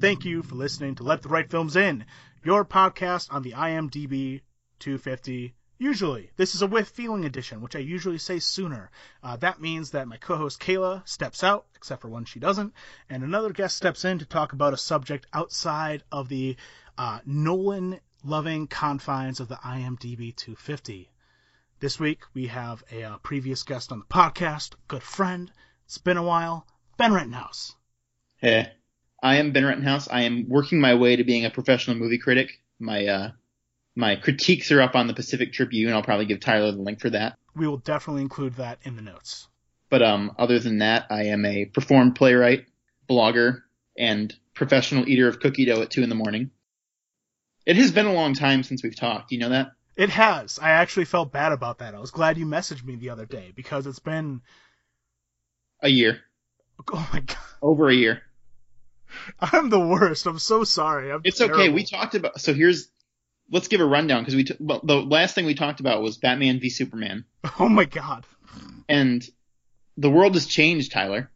Thank you for listening to Let the Right Films In, your podcast on the IMDb 250. Usually, this is a with feeling edition, which I usually say sooner. Uh, that means that my co-host Kayla steps out, except for when she doesn't, and another guest steps in to talk about a subject outside of the uh, Nolan-loving confines of the IMDb 250. This week we have a uh, previous guest on the podcast, good friend. It's been a while, Ben Rittenhouse. Hey, I am Ben Rittenhouse. I am working my way to being a professional movie critic. My uh, my critiques are up on the Pacific Tribune. I'll probably give Tyler the link for that. We will definitely include that in the notes. But um, other than that, I am a performed playwright, blogger, and professional eater of cookie dough at two in the morning. It has been a long time since we've talked. You know that? It has. I actually felt bad about that. I was glad you messaged me the other day because it's been A year, oh my god. over a year. I'm the worst. I'm so sorry. I'm It's okay. We talked about. So here's. Let's give a rundown because we. T- well, the last thing we talked about was Batman v Superman, Oh my god. and the world has changed, Tyler.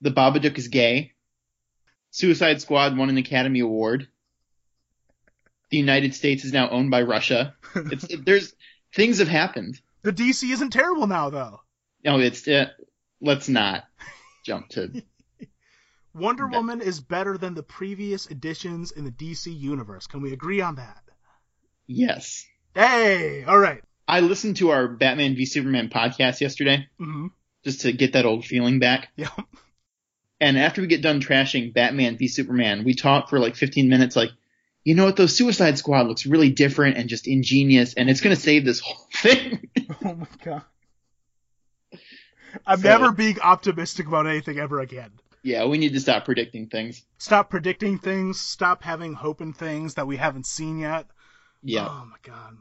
The Babadook is gay. Suicide Squad won an Academy Award. The United States is now owned by Russia. It's it, there's things have happened. The DC isn't terrible now though. No, it's uh, let's not jump to. Wonder That- Woman is better than the previous editions in the DC universe. Can we agree on that? Yes, Hey, all right. I listened to our Batman v Superman podcast yesterday Mm-hmm. just to get that old feeling back. Yeah. And after we get done trashing Batman v Superman, we talk for like 15 minutes like, you know what, though Suicide Squad looks really different and just ingenious and it's gonna save this whole thing. Oh my god. I'm So- never being optimistic about anything ever again. Yeah, we need to stop predicting things. Stop predicting things. Stop having hope in things that we haven't seen yet. Yeah. Oh my god.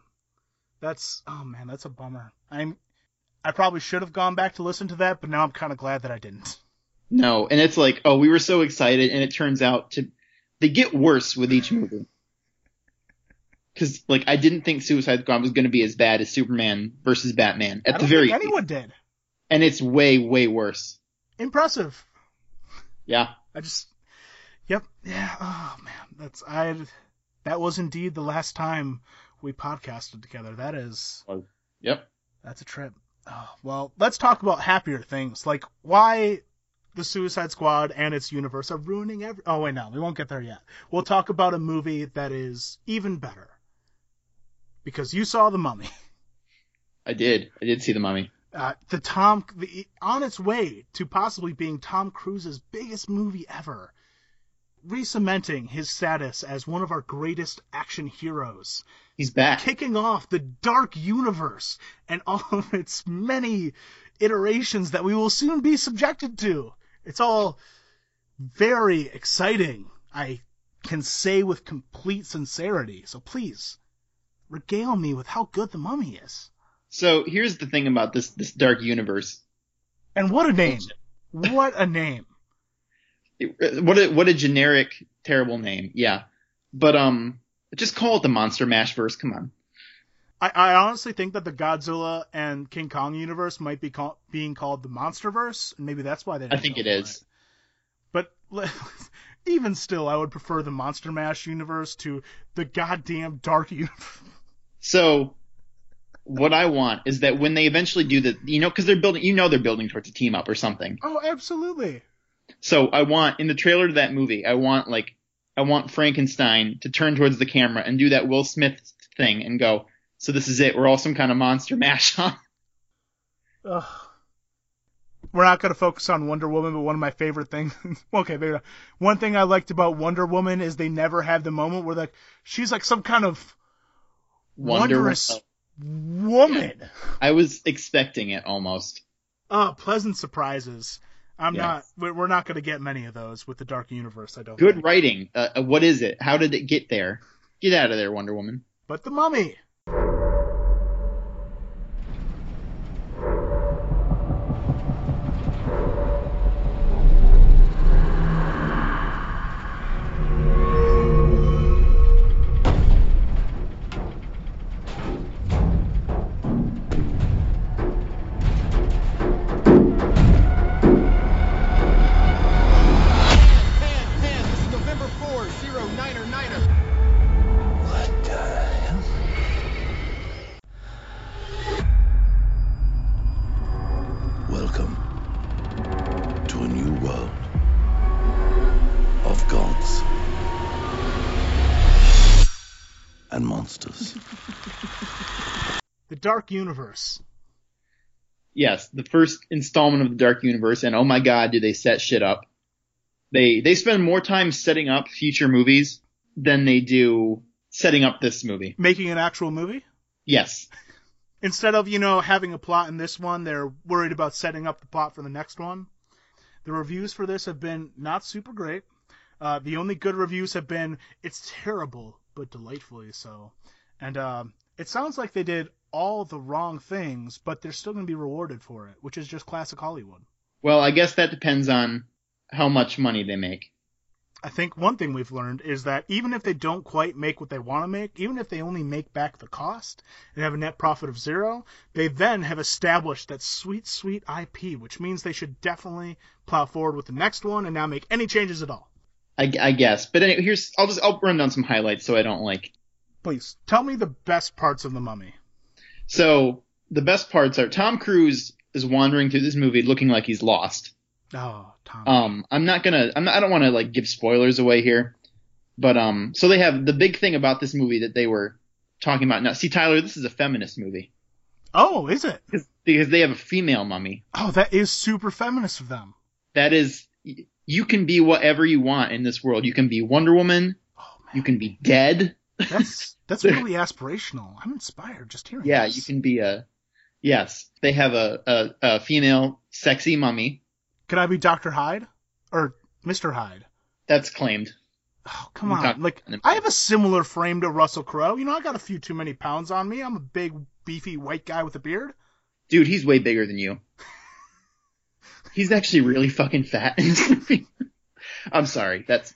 That's oh man, that's a bummer. I'm I probably should have gone back to listen to that, but now I'm kind of glad that I didn't. No, and it's like, oh, we were so excited and it turns out to, they get worse with each movie. Cause like, I didn't think Suicide Squad was gonna be as bad as Superman versus Batman at the don't very think anyone did. and it's way, way worse. Impressive. Yeah. I just Yep. Yeah. Oh man, that's I that was indeed the last time we podcasted together. That is Yep. That's a trip. Oh, well, let's talk about happier things, like why the Suicide Squad and its universe are ruining every. Oh wait, no, we won't get there yet. We'll talk about a movie that is even better. Because you saw the Mummy, I did. I did see the mummy. Uh, the Tom, the, on its way to possibly being Tom Cruise's biggest movie ever, re-cementing his status as one of our greatest action heroes. He's back. kicking off the dark universe and all of its many iterations that we will soon be subjected to. It's all very exciting. I can say with complete sincerity. So please regale me with how good the mummy is. So here's the thing about this this dark universe. And what a name. What a name. It- what a what a generic terrible name. Yeah. But um just call it the Monster Mash verse. Come on. I, I honestly think that the Godzilla and King Kong universe might be call, being called the Monsterverse. and Maybe that's why they. I think it is. it. But even still, I would prefer the Monster Mash universe to the goddamn Dark universe. So what I want is that when they eventually do the you know because they're building you know they're building towards a team up or something. Oh, absolutely. So I want in the trailer to that movie I want like I want Frankenstein to turn towards the camera and do that Will Smith thing and go. So this is it. We're all some kind of monster mash, huh? Ugh. We're not going to focus on Wonder Woman, but one of my favorite things. okay, maybe not. One thing I liked about Wonder Woman is they never have the moment where like she's like some kind of Wonder wondrous woman. I was expecting it almost. Oh, pleasant surprises. I'm Yeah. not. We're we're not going to get many of those with the Dark Universe. I don't. Good think. writing. Uh, uh, what is it? How did it get there? Get out of there, Wonder Woman. But the Mummy. Dark Universe. Yes, the first installment of the Dark Universe, and oh my god, do they set shit up. They they spend more time setting up future movies than they do setting up this movie. Making an actual movie? Yes. Instead of, you know, having a plot in this one, they're worried about setting up the plot for the next one. The reviews for this have been not super great. Uh, the only good reviews have been, it's terrible, but delightfully so. And uh, it sounds like they did all the wrong things, but they're still going to be rewarded for it, which is just classic Hollywood. Well, I guess that depends on how much money they make. I think one thing we've learned is that even if they don't quite make what they want to make, even if they only make back the cost and have a net profit of zero, they then have established that sweet, sweet IP, which means they should definitely plow forward with the next one and now make any changes at all. I, I guess. But anyway, here's I'll just I'll run down some highlights so I don't like. Please tell me the best parts of the Mummy. So the best parts are Tom Cruise is wandering through this movie looking like he's lost. Oh, Tom. Um, I'm not gonna, I'm not, I don't want to like give spoilers away here, but um, so they have the big thing about this movie that they were talking about. Now, see, Tyler, this is a feminist movie oh, is it? because they have a female mummy. Oh, that is super feminist of them. That is, you can be whatever you want in this world. You can be Wonder Woman. Oh You can be dead. That's that's really aspirational. I'm inspired just hearing. Yeah, this. you can be a. Yes, they have a, a, a female sexy mummy. Could I be Doctor Hyde or Mister Hyde? That's claimed. Oh, come You on. Like, I have a similar frame to Russell Crowe. You know, I got a few too many pounds on me. I'm a big, beefy white guy with a beard. Dude, he's way bigger than you. He's actually really fucking fat in this movie. I'm sorry. That's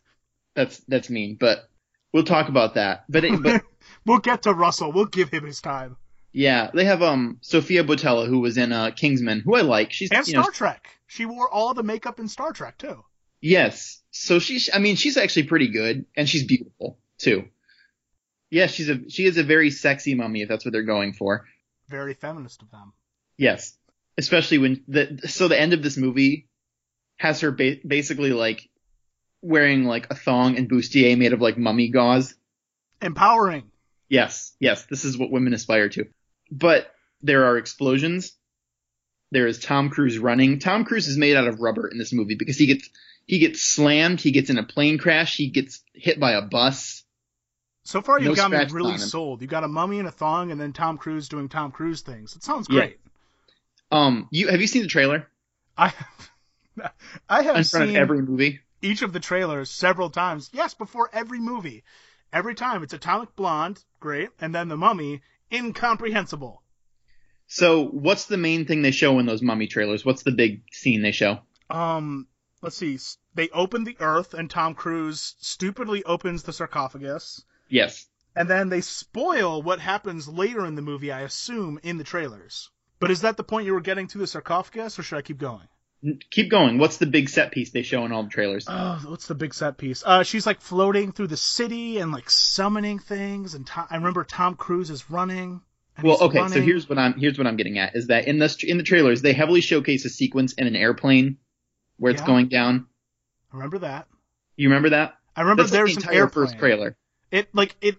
that's that's mean, but we'll talk about that. But it, but we'll get to Russell. We'll give him his time. yeah, they have um Sofia Boutella who was in uh Kingsman, who I like. She's And you know Star Trek. She wore all the makeup in Star Trek, too. yes. So she's I mean she's actually pretty good and she's beautiful too. Yeah, she's a she is a very sexy mummy if that's what they're going for. Very feminist of them. Yes, especially when the so the end of this movie has her ba- basically like wearing like a thong and bustier made of like mummy gauze. Empowering. Yes, yes, this is what women aspire to. But there are explosions. There is Tom Cruise running. Tom Cruise is made out of rubber in this movie because he gets he gets slammed, he gets in a plane crash, he gets hit by a bus. So far, you've got me really sold. You got a mummy and a thong, and then Tom Cruise doing Tom Cruise things. It sounds Yeah. great. Um, you have you seen the trailer I have I have in front seen of every movie? Each of the trailers several times. Yes, before every movie. Every time it's Atomic Blonde, great, and then the Mummy, incomprehensible. So, what's the main thing they show in those mummy trailers? What's the big scene they show? Um, let's see. They open the Earth, and Tom Cruise stupidly opens the sarcophagus, Yes. and then they spoil what happens later in the movie. I assume in the trailers. But is that the point you were getting to the sarcophagus, or should I keep going? Keep going. What's the big set piece they show in all the trailers? Oh, what's the big set piece? Uh, she's like floating through the city and like summoning things, and Tom, I remember Tom Cruise is running. Well, okay, so here's what I'm here's what I'm getting at is that in the in the trailers they heavily showcase a sequence in an airplane where it's Yeah. going down. I remember that. You remember that? I remember That's like there's the an entire airplane. first trailer. It like it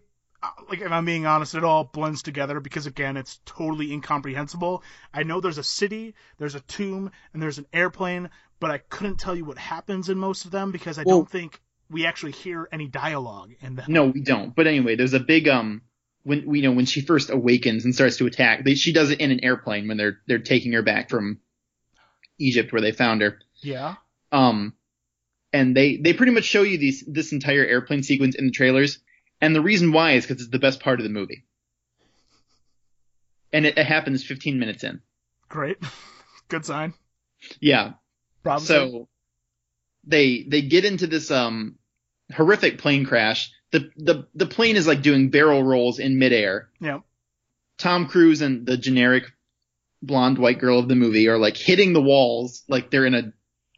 like if I'm being honest, it all blends together because again, it's totally incomprehensible. I know there's a city, there's a tomb, and there's an airplane, but I couldn't tell you what happens in most of them because I Well- don't think we actually hear any dialogue in them. No, we don't. But anyway, there's a big um when we know when she first awakens and starts to attack. They, she does it in an airplane when they're they're taking her back from Egypt where they found her. Yeah. Um, and they they pretty much show you these this entire airplane sequence in the trailers, and the reason why is because it's the best part of the movie, and it, it happens 15 minutes in. Great. Good sign. Yeah. Probably. So they they get into this um horrific plane crash. The the the plane is like doing barrel rolls in midair. yeah. Tom Cruise and the generic blonde white girl of the movie are like hitting the walls like they're in a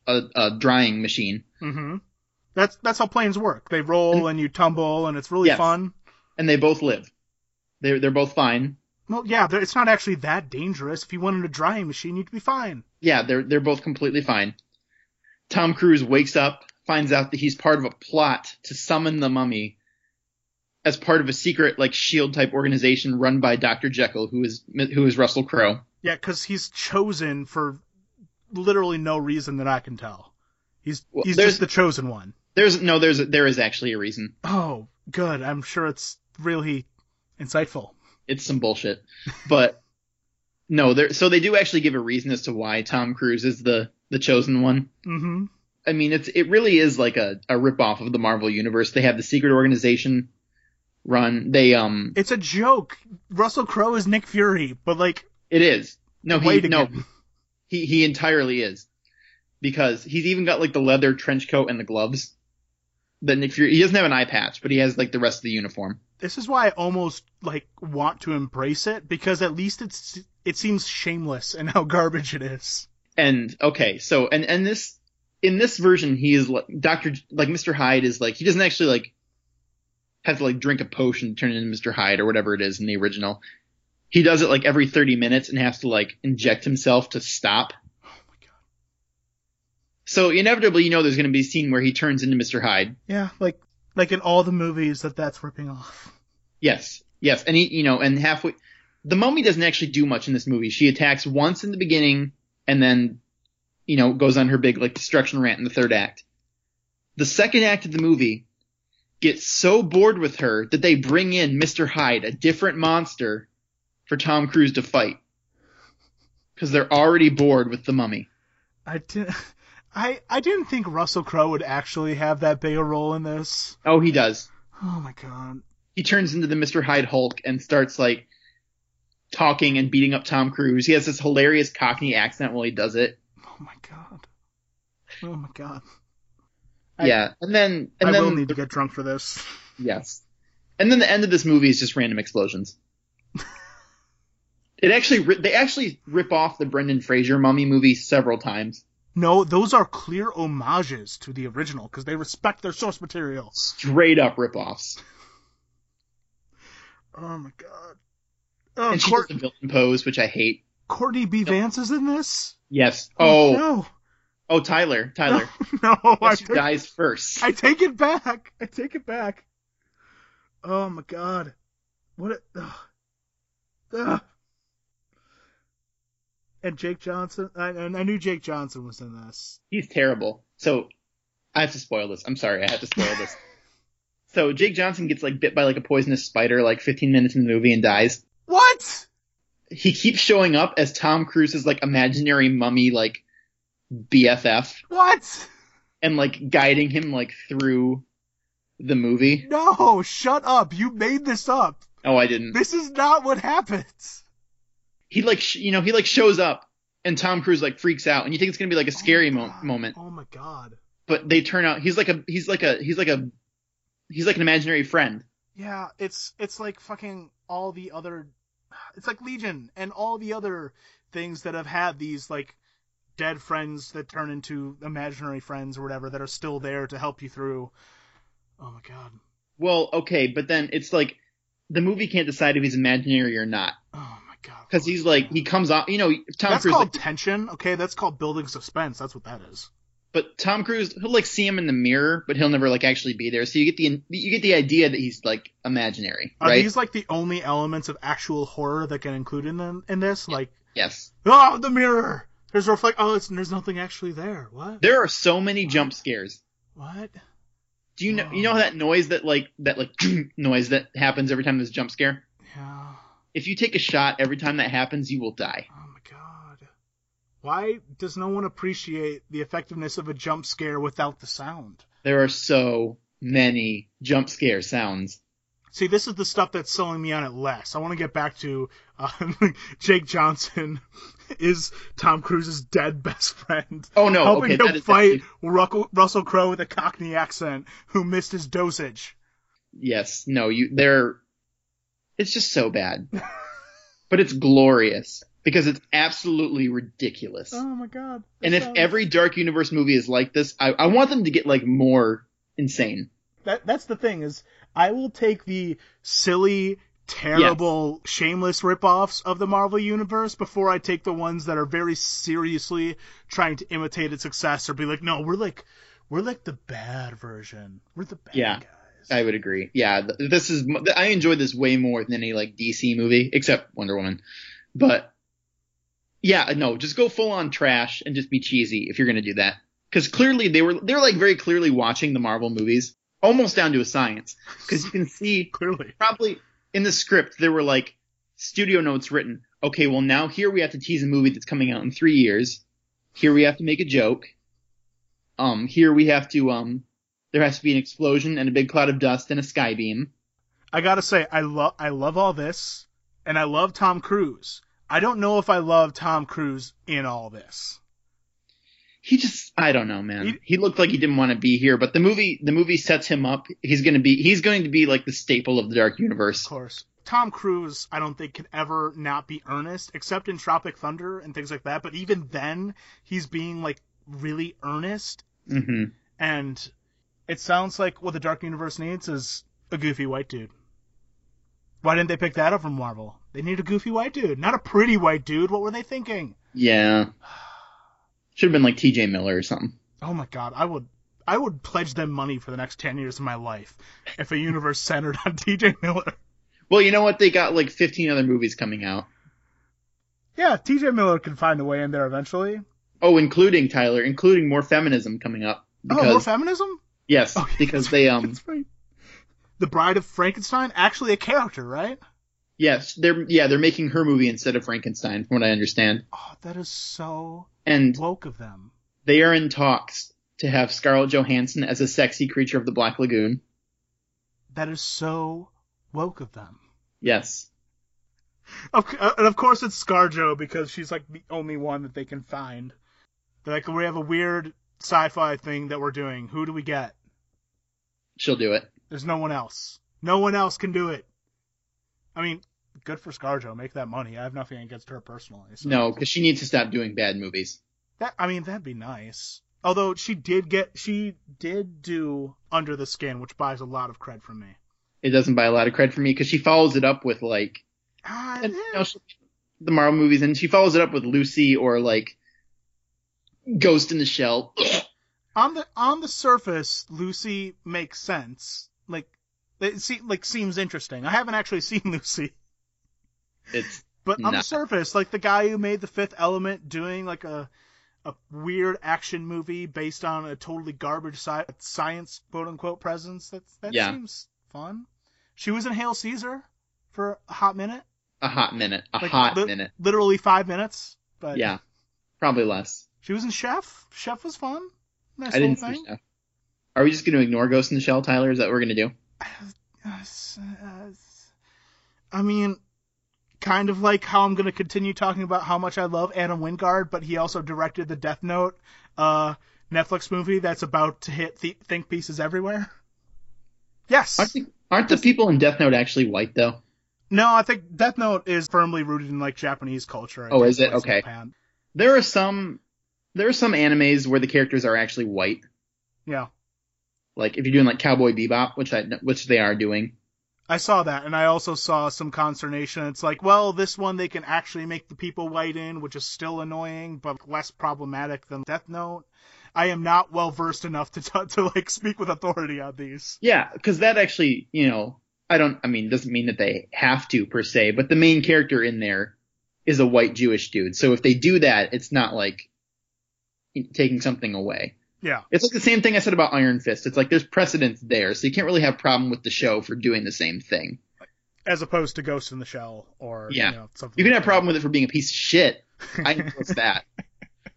a, a drying machine. Mm-hmm. That's that's how planes work. They roll and you tumble, and it's really Yes. fun. and they both live. They're they're both fine. Well, yeah, it's not actually that dangerous. If you went in a drying machine, you'd be fine. Yeah, they're they're both completely fine. Tom Cruise wakes up, finds out that he's part of a plot to summon the mummy, as part of a secret like Shield type organization run by Dr. Jekyll, who is who is Russell Crowe. Yeah, because he's chosen for literally no reason that I can tell. He's Well, he's just the chosen one. There's no there's there is actually a reason. Oh, good. I'm sure it's really insightful. It's some bullshit, but no, there so they do actually give a reason as to why Tom Cruise is the the chosen one. Mm-hmm. I mean, it's it really is like a a ripoff of the Marvel universe. They have the secret organization run. They um, It's a joke. Russell Crowe is Nick Fury, but like, it is no he no again. he he entirely is because he's even got like the leather trench coat and the gloves. Nick Fury he doesn't have an eye patch, but he has like the rest of the uniform. This is why I almost like want to embrace it because at least it's it seems shameless in how garbage it is. And okay, so and and this in this version he is like Doctor like Mr. Hyde is like he doesn't actually like have to like drink a potion to turn into Mr. Hyde or whatever it is in the original. He does it like every 30 minutes and has to like inject himself to stop. So inevitably, you know, there's going to be a scene where he turns into Mr. Hyde. Yeah, like like in all the movies that that's ripping off. Yes, yes, and he, you know, and halfway, the mummy doesn't actually do much in this movie. She attacks once in the beginning, and then, you know, goes on her big like destruction rant in the third act. The second act of the movie gets so bored with her that they bring in Mr. Hyde, a different monster, for Tom Cruise to fight, because they're already bored with the mummy. I didn't. I, I didn't think Russell Crowe would actually have that big a role in this. Oh, he does. Oh my god. he turns into the Mr. Hyde Hulk and starts like talking and beating up Tom Cruise. He has this hilarious Cockney accent while he does it. Oh my god. Oh my god. I- yeah, and then and I then will need to get drunk for this. yes, and then the end of this movie is just random explosions. it actually they actually rip off the Brendan Fraser Mummy movie several times. No, those are clear homages to the original because they respect their source material. Straight up rip-offs. Oh my god. Oh, and she Court- does the villain pose, which I hate. Courtney B. Vance is in this? Yes. Oh, oh. no. oh, Tyler, Tyler. No, I Guess take, dies first? I take it back. I take it back. Oh my god. What a. Ugh. Ugh. And Jake Johnson. I, and I knew Jake Johnson was in this. He's terrible. So I have to spoil this. I'm sorry, I have to spoil this. So Jake Johnson gets like bit by like a poisonous spider like 15 minutes in the movie and dies. What? He keeps showing up as Tom Cruise's like imaginary mummy like BFF What? and like guiding him like through the movie. No, shut up. You made this up. Oh, I didn't. This is not what happens. He like sh- you know he like shows up and Tom Cruise like freaks out and you think it's gonna be like a oh scary Oh mo- moment, Oh my god. but they turn out he's like a he's like a he's like a he's like an imaginary friend. Yeah, it's it's like fucking all the other it's like Legion and all the other things that have had these like dead friends that turn into imaginary friends or whatever that are still there to help you through. Oh my god. Well, okay, but then it's like the movie can't decide if he's imaginary or not Oh my god. Because he's like he comes off. You know, Tom That's Cruise. called Like, tension, okay? That's called building suspense. That's what that is. but Tom Cruise, he'll like see him in the mirror, but he'll never like actually be there. So you get the you get the idea that he's like imaginary, Are right? these like the only elements of actual horror that get included in them, in this? Like, Yes. oh, the mirror. There's a reflect. Oh, it's there's nothing actually there. What? There are so many jump scares. What? Do you know you know that noise that like that like noise that happens every time there's a jump scare? Yeah. If you take a shot every time that happens, you will die. Oh my god. Why does no one appreciate the effectiveness of a jump scare without the sound? There are so many jump scare sounds. See, this is the stuff that's selling me on it less. I want to get back to uh, Jake Johnson is Tom Cruise's dead best friend. Oh no, helping okay, him is fight Ruckle, Russell Crowe with a Cockney accent who missed his dosage. Yes, no, you they're it's just so bad. but it's glorious because it's absolutely ridiculous. Oh my god. and if every Dark Universe movie is like this, I, I want them to get like more insane. that that's the thing is I will take the silly, terrible, shameless ripoffs of the Marvel universe before I take the ones that are very seriously trying to imitate its success or be like, no, we're like we're like the bad version. We're the bad Yeah. guys. I would agree. Yeah, this is I enjoyed this way more than any like DC movie except Wonder Woman. But yeah, no, just go full on trash and just be cheesy if you're gonna do that. Because clearly they were they're like very clearly watching the Marvel movies almost down to a science. Because you can see Clearly. probably in the script there were like studio notes written. Okay, well now here we have to tease a movie that's coming out in three years. Here we have to make a joke. Um, here we have to um, there has to be an explosion and a big cloud of dust and a sky beam. I gotta say, I love I love all this, and I love Tom Cruise. I don't know if I love Tom Cruise in all this. He just, I don't know, man. He- He, looked like he didn't want to be here, but the movie, the movie sets him up. He's gonna be, he's going to be like the staple of the Dark Universe. Of course, Tom Cruise, I don't think could ever not be earnest, except in Tropic Thunder and things like that. But even then, he's being like really earnest, hmm and it sounds like what the Dark Universe needs is a goofy white dude. Why didn't they pick that up from Marvel? They need a goofy white dude, not a pretty white dude. What were they thinking? Yeah. Should have been like T.J. Miller or something. Oh my god, I would I would pledge them money for the next 10 years of my life if a universe centered on TJ Miller. Well, you know what? They got like 15 other movies coming out. Yeah, TJ Miller can find a way in there eventually. Oh, including Tyler, including more feminism coming up. Because oh, more feminism? Yes, Oh, because they right, um right. The Bride of Frankenstein actually a character, right? yes they're yeah they're making her movie instead of Frankenstein, from what I understand. Oh, that is so And woke of them. they are in talks to have Scarlett Johansson as a sexy creature of the Black Lagoon. That is so woke of them. Yes. Of, uh, and of course it's ScarJo because she's like the only one that they can find. They're like, we have a weird sci-fi thing that we're doing. Who do we get? She'll do it. There's no one else. No one else can do it. I mean, good for ScarJo. Make that money. I have nothing against her personally. So. No, because she needs to stop doing bad movies. That I mean, that'd be nice. Although she did get, she did do Under the Skin, which buys a lot of cred from me. It doesn't buy a lot of credit for me because she follows it up with like Ah, and, you know, she- the Marvel movies, and she follows it up with Lucy or like Ghost in the Shell. On the on the surface, Lucy makes sense. Like it se- like seems interesting. I haven't actually seen Lucy, It's but on Nah. the surface, like the guy who made the Fifth Element doing like a a weird action movie based on a totally garbage sci- science quote unquote presence. That's that Yeah. seems fun. She was in Hail Caesar for a hot minute, a hot minute, a Like, hot li- minute. literally five minutes. But Yeah, probably less. she was in Chef. Chef was fun. I didn't thing. stuff. Are we just going to ignore Ghost in the Shell, Tyler? Is that what we're going to do? I mean, kind of like how I'm going to continue talking about how much I love Adam Wingard, but he also directed the Death Note uh, Netflix movie that's about to hit th- think pieces everywhere. Yes. Aren't the, aren't the people in Death Note actually white though? No, I think Death Note is firmly rooted in like Japanese culture. Oh, is it? Okay. Japan. There are some there are some animes where the characters are actually white. Yeah. Like if you're doing like Cowboy Bebop, which I which they are doing. I saw that, and I also saw some consternation. It's like, well, this one they can actually make the people white in, which is still annoying, but less problematic than Death Note. I am not well versed enough to t- to like speak with authority on these. Yeah, because that actually, you know, I don't. I mean, doesn't mean that they have to per se, but the main character in there is a white Jewish dude. So if they do that, it's not like taking something away. Yeah, It's like the same thing I said about Iron Fist. It's like there's precedence there, so you can't really have problem with the show for doing the same thing. as opposed to Ghost in the Shell or Yeah. you know, something. You can like have a problem with it for being a piece of shit. I know it's that.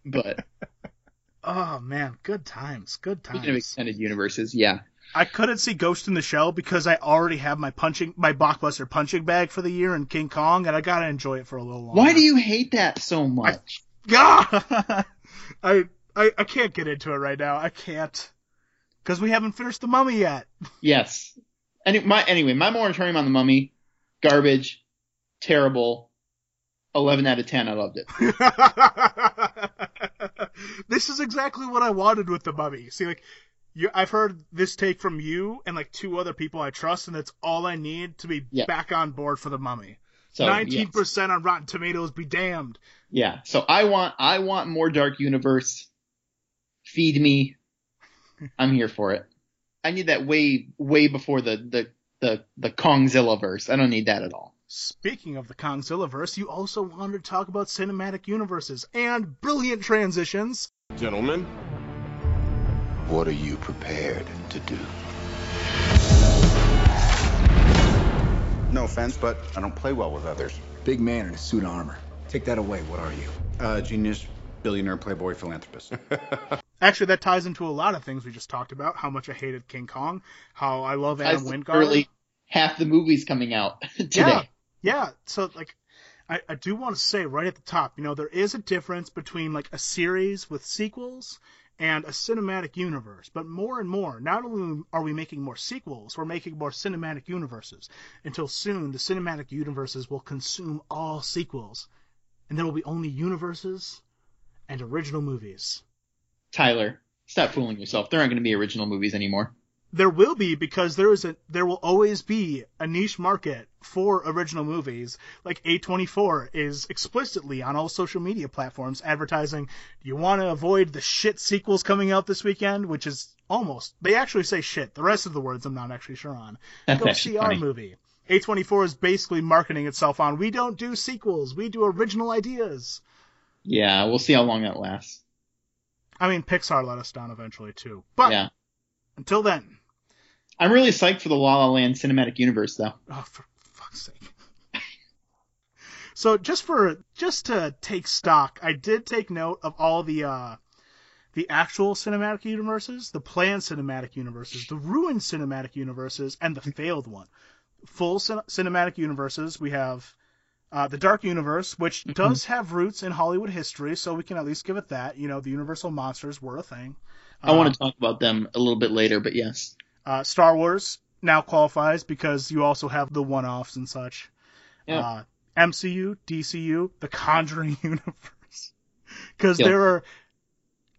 But. Oh man, good times, good speaking of times. extended universes, yeah. I couldn't see Ghost in the Shell because I already have my punching my blockbuster punching bag for the year in King Kong, and I gotta enjoy it for a little while. Why do you hate that so much? God, I, I I can't get into it right now. I can't because we haven't finished the Mummy yet. Yes. Any, my anyway, my moratorium on the Mummy, garbage, terrible. Eleven out of ten. I loved it. this is exactly what I wanted with the Mummy. See, like, you, I've heard this take from you and like two other people I trust, and that's all I need to be back on board for the Mummy. So Nineteen yes. percent on Rotten Tomatoes, be damned. Yeah. So I want I want more Dark Universe. Feed me. I'm here for it. I need that way way before the the the the Kongzilla verse. I don't need that at all. Speaking of the Kongzilla verse, you also wanted to talk about cinematic universes and brilliant transitions. Gentlemen, What are you prepared to do? No offense, but I don't play well with others. Big man in a suit of armor. Take that away. What are you? Uh, genius, billionaire, playboy, philanthropist. Actually, that ties into a lot of things we just talked about. How much I hated King Kong, how I love Adam Guys, Wingard. Literally half the movies coming out today. Yeah, yeah. So like, I, I do want to say right at the top, you know, there is a difference between like a series with sequels and a cinematic universe. But more and more, not only are we making more sequels, we're making more cinematic universes. Until soon, the cinematic universes will consume all sequels, and there will be only universes and original movies. Tyler, stop fooling yourself. There aren't going to be original movies anymore. There will be because there is a there will always be a niche market for original movies. Like A24 is explicitly on all social media platforms advertising, you want to avoid the shit sequels coming out this weekend?" which is almost they actually say shit. The rest of the words I'm not actually sure on. Go see our movie. A24 is basically marketing itself on, "We don't do sequels. We do original ideas." Yeah, we'll see how long that lasts. I mean, Pixar let us down eventually too. But Yeah. until then, I'm really psyched for the La La Land cinematic universe, though. Oh, for fuck's sake. so just for just to take stock, I did take note of all the uh the actual cinematic universes, the planned cinematic universes, the ruined cinematic universes, and the failed one. Full cin- cinematic universes, we have uh, the Dark Universe, which does have roots in Hollywood history, so we can at least give it that. You know, the Universal monsters were a thing. I want to talk about them a little bit later, but yes. Uh, Star Wars now qualifies because you also have the one-offs and such. Yeah. Uh, MCU, DCU, the Conjuring universe, because Yeah. there are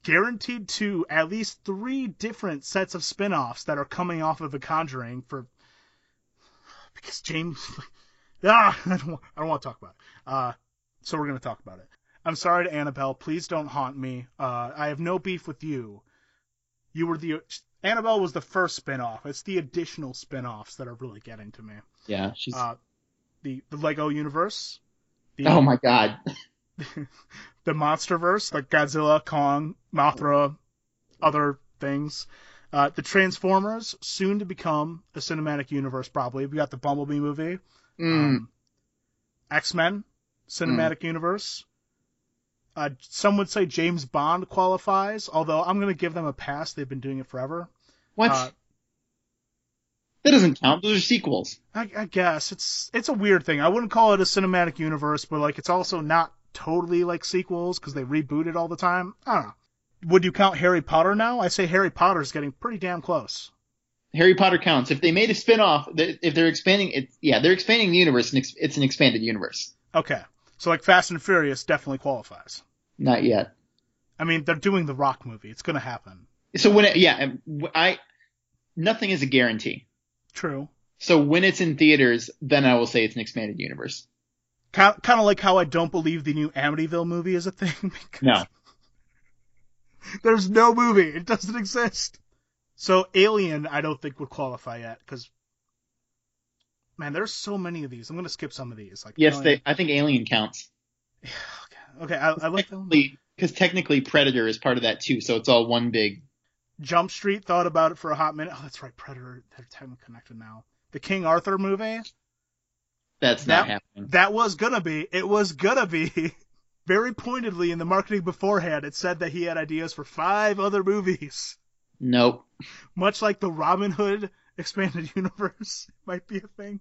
guaranteed to at least three different sets of spin-offs that are coming off of the Conjuring for because James. ah, I don't, want, I don't want to talk about it. Uh, so we're gonna talk about it. I'm sorry to Annabelle. Please don't haunt me. Uh, I have no beef with you. You were the Annabelle was the first spin-off. It's the additional spin-offs that are really getting to me. Yeah, she's. Uh, the the Lego universe, the oh my god. the MonsterVerse, like Godzilla, Kong, Mothra, other things. Uh, the Transformers, soon to become a cinematic universe, probably. We got the Bumblebee movie. Mm. Um, X Men, cinematic universe. Uh, some would say James Bond qualifies, although I'm going to give them a pass. They've been doing it forever. What? Uh, that doesn't count. Those are sequels. I, I guess it's it's a weird thing. I wouldn't call it a cinematic universe, but like it's also not totally like sequels because they reboot it all the time. I don't know. Would you count Harry Potter now? I say Harry Potter's getting pretty damn close. Harry Potter counts. If they made a spin-off, if they're expanding it, yeah, they're expanding the universe. And it's an expanded universe. Okay, so like Fast and Furious definitely qualifies. Not yet. I mean, they're doing the Rock movie. It's gonna happen. So when it, yeah, I nothing is a guarantee. True. So when it's in theaters, then I will say it's an expanded universe. Kind of like how I don't believe the new Amityville movie is a thing. because No. There's no movie. It doesn't exist. So Alien, I don't think would qualify yet because, man, there's so many of these. I'm gonna skip some of these. Like Yes, Alien- they. I think Alien counts. Okay, I, I like them. Because technically Predator is part of that too, so it's all one big. Jump Street thought about it for a hot minute. Oh, that's right, Predator. They're technically connected now. The King Arthur movie. That's not That- happening. That was gonna be. It was gonna be. Very pointedly in the marketing beforehand, it said that he had ideas for five other movies. Nope. Much like the Robin Hood expanded universe might be a thing.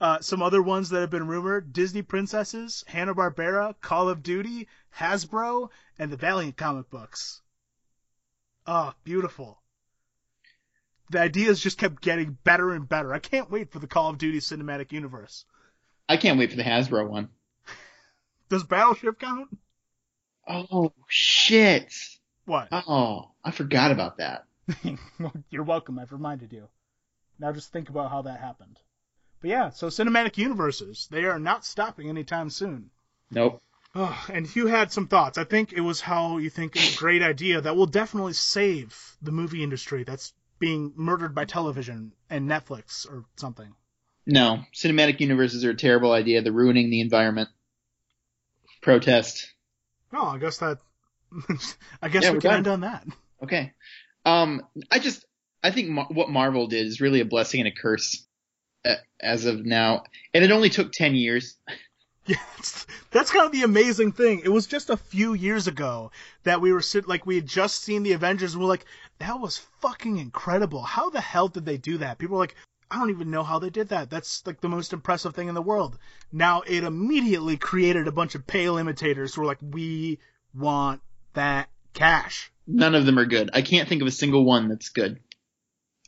Uh, some other ones that have been rumored: Disney princesses, Hanna Barbera, Call of Duty, Hasbro, and the Valiant comic books. Oh, beautiful. The ideas just kept getting better and better. I can't wait for the Call of Duty cinematic universe. I can't wait for the Hasbro one. Does Battleship count? Oh shit. What? Oh, I forgot about that. You're welcome. I've reminded you. Now just think about how that happened. But yeah, so cinematic universes, they are not stopping anytime soon. Nope. Oh, and you had some thoughts. I think it was how you think a great idea that will definitely save the movie industry that's being murdered by television and Netflix or something. No, cinematic universes are a terrible idea. They're ruining the environment. Protest. Oh, I guess that. I guess Yeah, we can done. end on that. Okay. Um, I just, I think Mar- what Marvel did is really a blessing and a curse Uh, as of now. And it only took 10 years. Yeah, that's kind of the amazing thing. It was just a few years ago that we were sit like we had just seen the Avengers and we're like, that was fucking incredible. How the hell did they do that? People were like, I don't even know how they did that. That's like the most impressive thing in the world. Now it immediately created a bunch of pale imitators who were like, we want that cash. None of them are good. I can't think of a single one that's good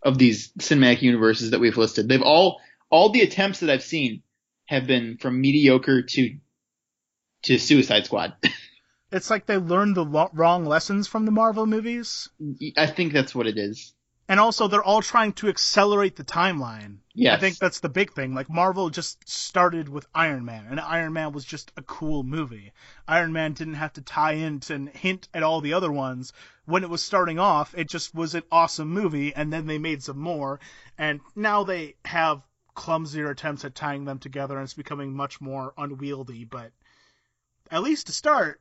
of these cinematic universes that we've listed. They've all, all the attempts that I've seen have been from mediocre to, to Suicide Squad. It's like they learned the lo- wrong lessons from the Marvel movies. I think that's what it is. And also, they're all trying to accelerate the timeline. Yes. I think that's the big thing. Like Marvel just started with Iron Man, and Iron Man was just a cool movie. Iron Man didn't have to tie in and hint at all the other ones. When it was starting off, it just was an awesome movie, and then they made some more, and now they have clumsier attempts at tying them together, and it's becoming much more unwieldy. But at least to start,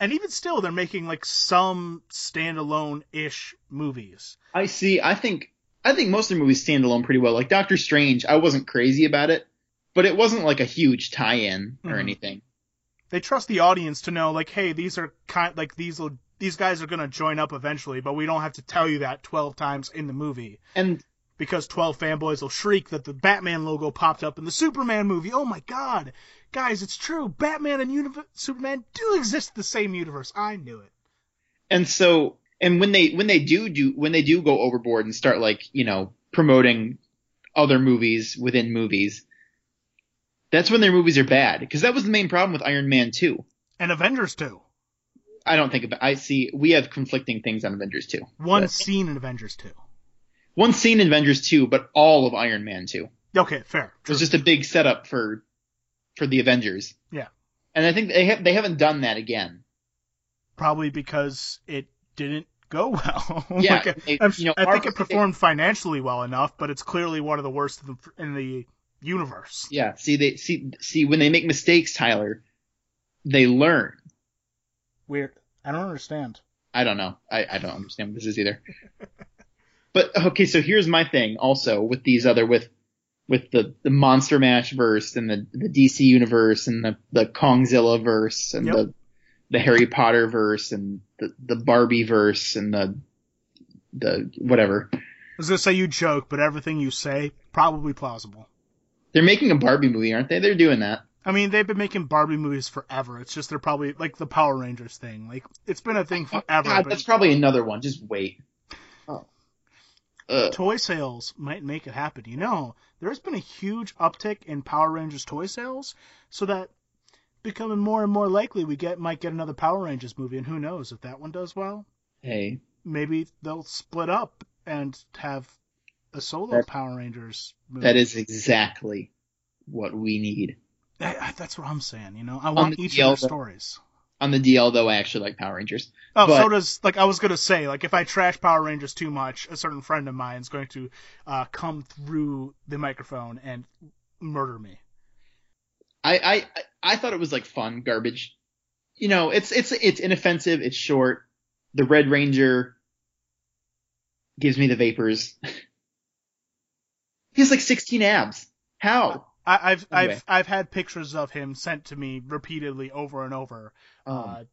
and even still, they're making like some standalone-ish movies. I see. I think I think most of the movies stand alone pretty well. Like Doctor Strange, I wasn't crazy about it, but it wasn't like a huge tie-in or Mhm. anything. they trust the audience to know like hey these are kind like these will these guys are going to join up eventually but we don't have to tell you that 12 times in the movie And because 12 fanboys will shriek that the batman logo popped up in the superman movie oh my god guys it's true batman and Univ- superman do exist in the same universe i knew it and so and when they when they do do when they do go overboard and start like you know promoting other movies within movies, that's when their movies are bad. Because that was the main problem with Iron Man 2. and avengers 2 I don't think about. I see. We have conflicting things on Avengers 2. one But- scene in avengers 2 One scene in Avengers 2, but all of Iron Man 2. okay fair It was just a big setup for for the Avengers. Yeah. And I think they have they haven't done that again. probably because it didn't go well Yeah, Like, it- I'm- you know, i think it performed financially well enough but it's clearly one of the worst in the, in the universe Yeah. See they see see when they make mistakes, Tyler, they learn. Weird. I don't understand. I don't know. I, I don't understand what this is either. but okay, so here's my thing also with these other with with the, the Monster Mash verse and the, the DC universe and the, the Kongzilla verse and Yep. the the Harry Potter verse and the, the Barbie verse and the the whatever. I was gonna say you joke, but everything you say probably plausible. They're making a Barbie movie, aren't they? They're doing that. I mean, they've been making Barbie movies forever. It's just they're probably like the Power Rangers thing. Like it's been a thing oh, forever. God, but that's probably another one. Just wait. Oh. Ugh. toy sales might make it happen. You know, there's been a huge uptick in Power Rangers toy sales, so that becoming more and more likely we get might get another Power Rangers movie. And who knows if that one does well? Hey, Maybe they'll split up and have a solo That- Power Rangers movie. that is exactly what we need. I- that's what I'm saying. You know, I want each of their stories. On the DL though, I actually like Power Rangers. Oh, But- so does like I was gonna say like if I trash Power Rangers too much, a certain friend of mine is going to uh, come through the microphone and murder me. I, I I- thought it was like fun garbage. You know, it's it's it's inoffensive. It's short. The Red Ranger gives me the vapors. he has like 16 abs. How? I, I've Anyway. I've I've had pictures of him sent to me repeatedly over and over. Um, uh,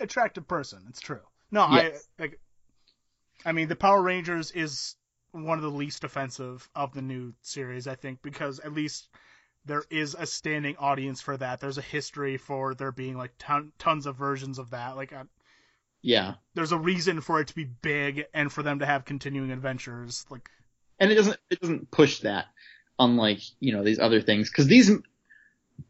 attractive person. It's true. No, Yes. I like. I mean, the Power Rangers is one of the least offensive of the new series, I think, because at least there is a standing audience for that. There's a history for there being like ton, tons of versions of that. Like, uh, yeah. there's a reason for it to be big and for them to have continuing adventures. Like, and it doesn't it doesn't push that unlike you know these other things because these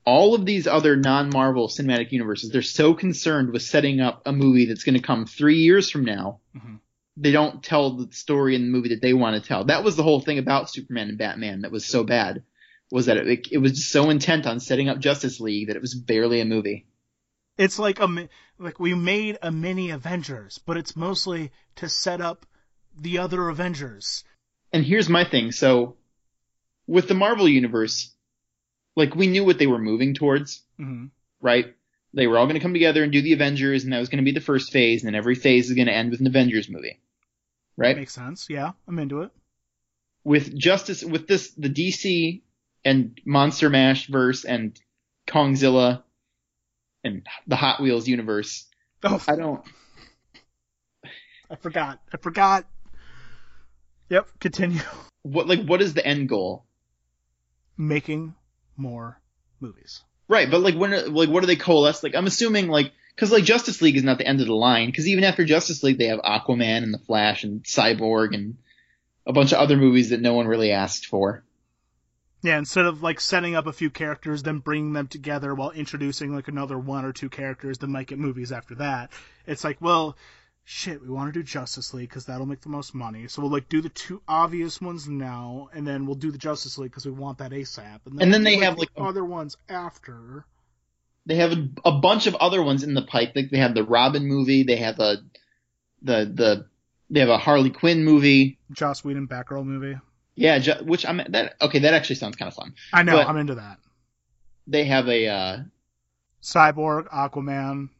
all of these other non-marvel cinematic universes they're so concerned with setting up a movie that's going to come three years from now Mhm. they don't tell the story in the movie that they want to tell that was the whole thing about superman and batman that was so bad was that it, it was just so intent on setting up justice league that it was barely a movie It's like a like we made a mini Avengers, but it's mostly to set up the other Avengers. And here's my thing. So with the Marvel universe, like we knew what they were moving towards, hmm right? They were all going to come together and do the Avengers, and that was going to be the first phase, and then every phase is going to end with an Avengers movie, right? Makes sense. Yeah, I'm into it. with Justice, with this, the DC and Monster Mash verse and Kongzilla and the Hot Wheels universe, Oh, I don't, I forgot. I forgot. Yep. Continue. what, like, what is the end goal? Making more movies. Right, but like, when, like, what do they coalesce? Like, I'm assuming, like, cause like Justice League is not the end of the line, cause even after Justice League, they have Aquaman and the Flash and Cyborg and a bunch of other movies that no one really asked for. Yeah, instead of like setting up a few characters, then bringing them together while introducing like another one or two characters that might get movies after that, it's like, well, shit, we want to do Justice League because that'll make the most money. So we'll like do the two obvious ones now, and then we'll do the Justice League because we want that ASAP. And And then they do, have, the like, a- other ones after. They have a, a bunch of other ones in the pipe. Like they have the Robin movie, they have a, the, the, they have a Harley Quinn movie. Joss Whedon Batgirl movie. Yeah, ju- which I'm that okay. That actually sounds kind of fun. I know, But- I'm into that. They have a uh, Cyborg, Aquaman.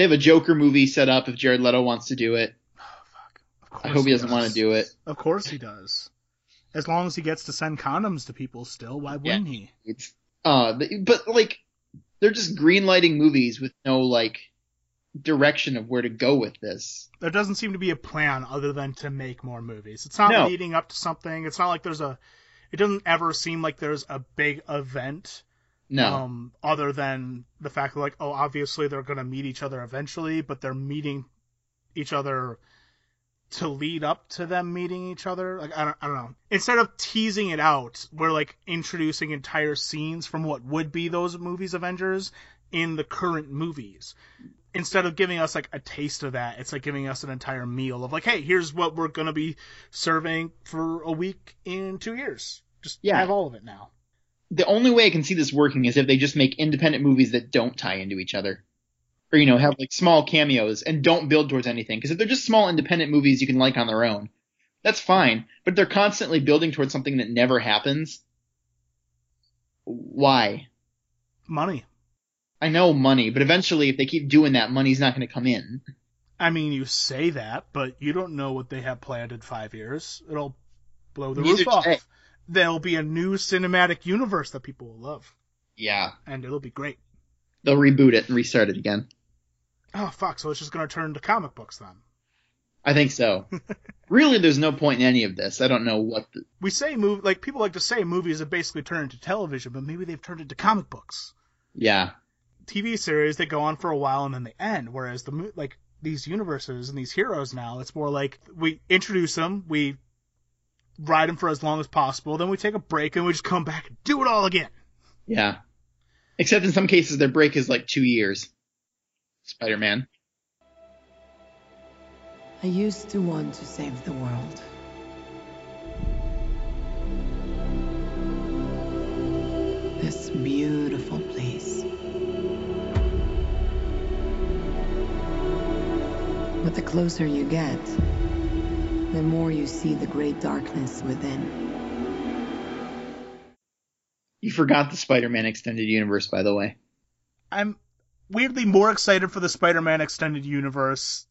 They have a Joker movie set up if Jared Leto wants to do it. Oh, I hope he doesn't want to do it. Of course he does. As long as he gets to send condoms to people still, why wouldn't he? It's uh, but like they're just greenlighting movies with no like direction of where to go with this. There doesn't seem to be a plan other than to make more movies. It's not No. leading up to something. It's not like there's a. It doesn't ever seem like there's a big event. No, Um, other than the fact that like, oh, obviously they're gonna meet each other eventually, but they're meeting each other to lead up to them meeting each other. Like I don't, I don't know. Instead of teasing it out, we're like introducing entire scenes from what would be those movies Avengers in the current movies. Instead of giving us like a taste of that, it's like giving us an entire meal of like, hey, here's what we're gonna be serving for a week in two years. Just Yeah. have all of it now. The only way I can see this working is if they just make independent movies that don't tie into each other. Or, you know, have like small cameos and don't build towards anything. Because if they're just small independent movies you can like on their own, that's fine. But they're constantly building towards something that never happens. Why? Money. I know money, but eventually if they keep doing that, money's not going to come in. I mean, you say that, but you don't know what they have planned in five years. It'll blow the Neither roof off. There'll be a new cinematic universe that people will love, Yeah. and it'll be great. They'll reboot it and restart it again. Oh fuck! So it's just gonna turn to comic books then. I think so. really, there's no point in any of this. I don't know what the, We say move like people like to say movies have basically turned into television, but maybe they've turned into comic books. yeah. TV series they go on for a while and then they end. Whereas the mo- like these universes and these heroes now, it's more like we introduce them, we ride them for as long as possible, then we take a break and we just come back and do it all again. Yeah. Except in some cases their break is like two years. Spider-Man. I used to want to save the world. This beautiful place. But the closer you get, the more you see the great darkness within. You forgot the Spider-Man extended universe, by the way. I'm weirdly more excited for the Spider-Man extended universe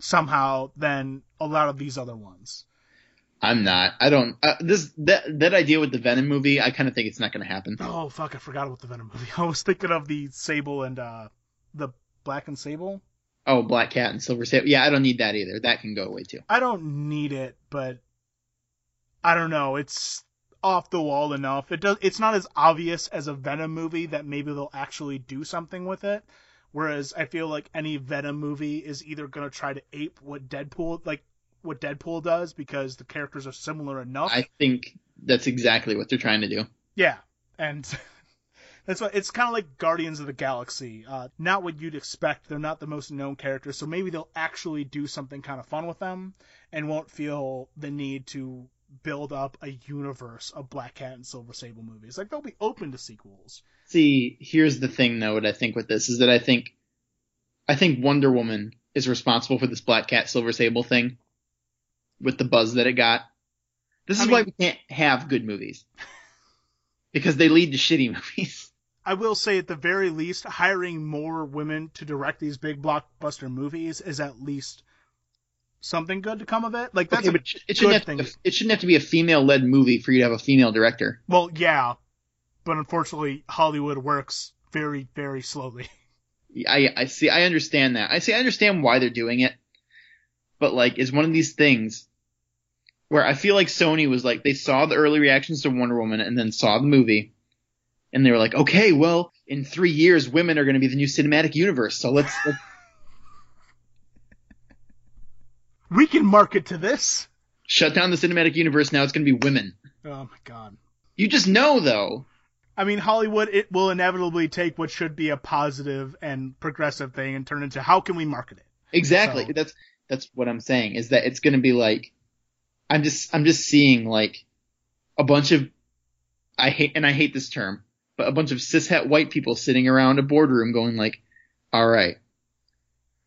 somehow than a lot of these other ones. I'm not. I don't. Uh, this that that idea with the Venom movie, I kind of think it's not going to happen. Oh fuck, I forgot about the Venom movie. I was thinking of the Sable and uh the Black and Sable. Oh, Black Cat and Silver Sable. Yeah, I don't need that either. That can go away too. I don't need it, but I don't know. It's off the wall enough. It does. It's not as obvious as a Venom movie that maybe they'll actually do something with it. Whereas I feel like any Venom movie is either gonna try to ape what Deadpool like what Deadpool does because the characters are similar enough. I think that's exactly what they're trying to do. Yeah, and that's why it's kind of like Guardians of the Galaxy. Uh, not what you'd expect. They're not the most known characters, so maybe they'll actually do something kind of fun with them, and won't feel the need to build up a universe of Black Cat and Silver Sable movies. Like they'll be open to sequels. See, here's the thing though, what I think with this is that I think I think Wonder Woman is responsible for this Black Cat Silver Sable thing with the buzz that it got. This I is why we can't have good movies. Because they lead to shitty movies. I will say at the very least, hiring more women to direct these big blockbuster movies is at least something good to come of it. Like that's okay, a, but it sh- shouldn't, to, it shouldn't have to be a female led movie for you to have a female director. well, yeah, but unfortunately, Hollywood works very, very slowly. I, I see, I understand that. I see, I understand why they're doing it. But like, it's one of these things where I feel like Sony was like, they saw the early reactions to Wonder Woman and then saw the movie. And they were like, okay, well, in three years, women are going to be the new cinematic universe. So let's, let's We can market to this. shut down the cinematic universe. Now it's going to be women. Oh my god. You just know though. I mean, Hollywood, it will inevitably take what should be a positive and progressive thing and turn into how can we market it? Exactly. So- That's, that's what I'm saying is that it's going to be like, I'm just, I'm just seeing like a bunch of, I hate, and I hate this term, a bunch of cishet white people sitting around a boardroom going like, all right.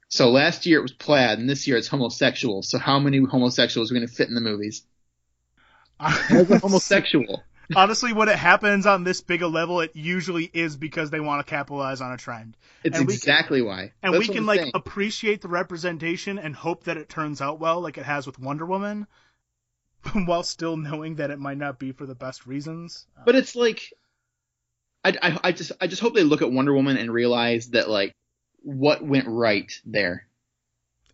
So last year it was plaid and this year it's homosexual. So how many homosexuals are going to fit in the movies? As a homosexual. Honestly, when it happens on this big a level, it usually is because they want to capitalize on a trend. It's And we can- exactly why. And That's we can like saying. appreciate the representation and hope that it turns out well, like it has with Wonder Woman, while still knowing that it might not be for the best reasons. But it's like, I, I, I just, I just hope they look at Wonder Woman and realize that like, what went right there.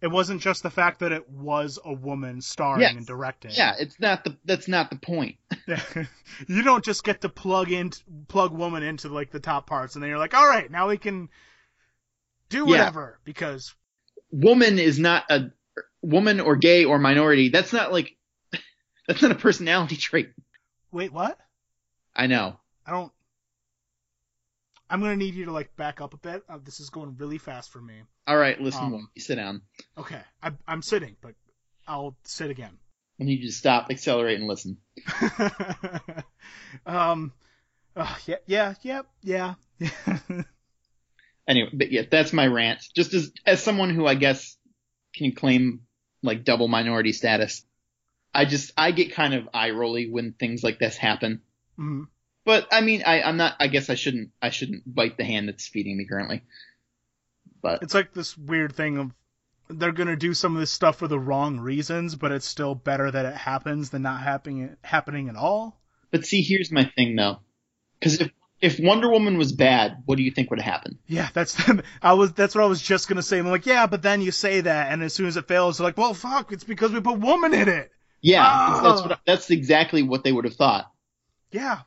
It wasn't just the fact that it was a woman starring Yes. and directing. Yeah, it's not the, that's not the point. you don't just get to plug in, plug woman into like the top parts, and then you're like, all right, now we can do Yeah. whatever because Woman is not a, woman or gay or minority. That's not like, that's not a personality trait. wait, what? I know. I don't. I'm gonna need you to like back up a bit. Uh, this is going really fast for me. Alright, listen, Um, woman, sit down. Okay, I, I'm sitting, but I'll sit again. I need you to stop, accelerate, and listen. um, uh, yeah, yeah, yeah, yeah. Anyway, but yeah, that's my rant. Just as, as someone who I guess can claim like double minority status, I just, I get kind of eye rolly when things like this happen. Mhm. But I mean, I, I'm not. I guess I shouldn't. I shouldn't bite the hand that's feeding me currently. But It's like this weird thing of they're gonna do some of this stuff for the wrong reasons, but it's still better that it happens than not happening happening at all. but see, here's my thing though, because if if Wonder Woman was bad, what do you think would happen? Yeah, that's I was that's what I was just gonna say. I'm like, yeah, but then you say that, and as soon as it fails, they're like, well, fuck, it's because we put woman in it. Yeah, Ah! that's what. That's exactly what they would have thought. Yeah.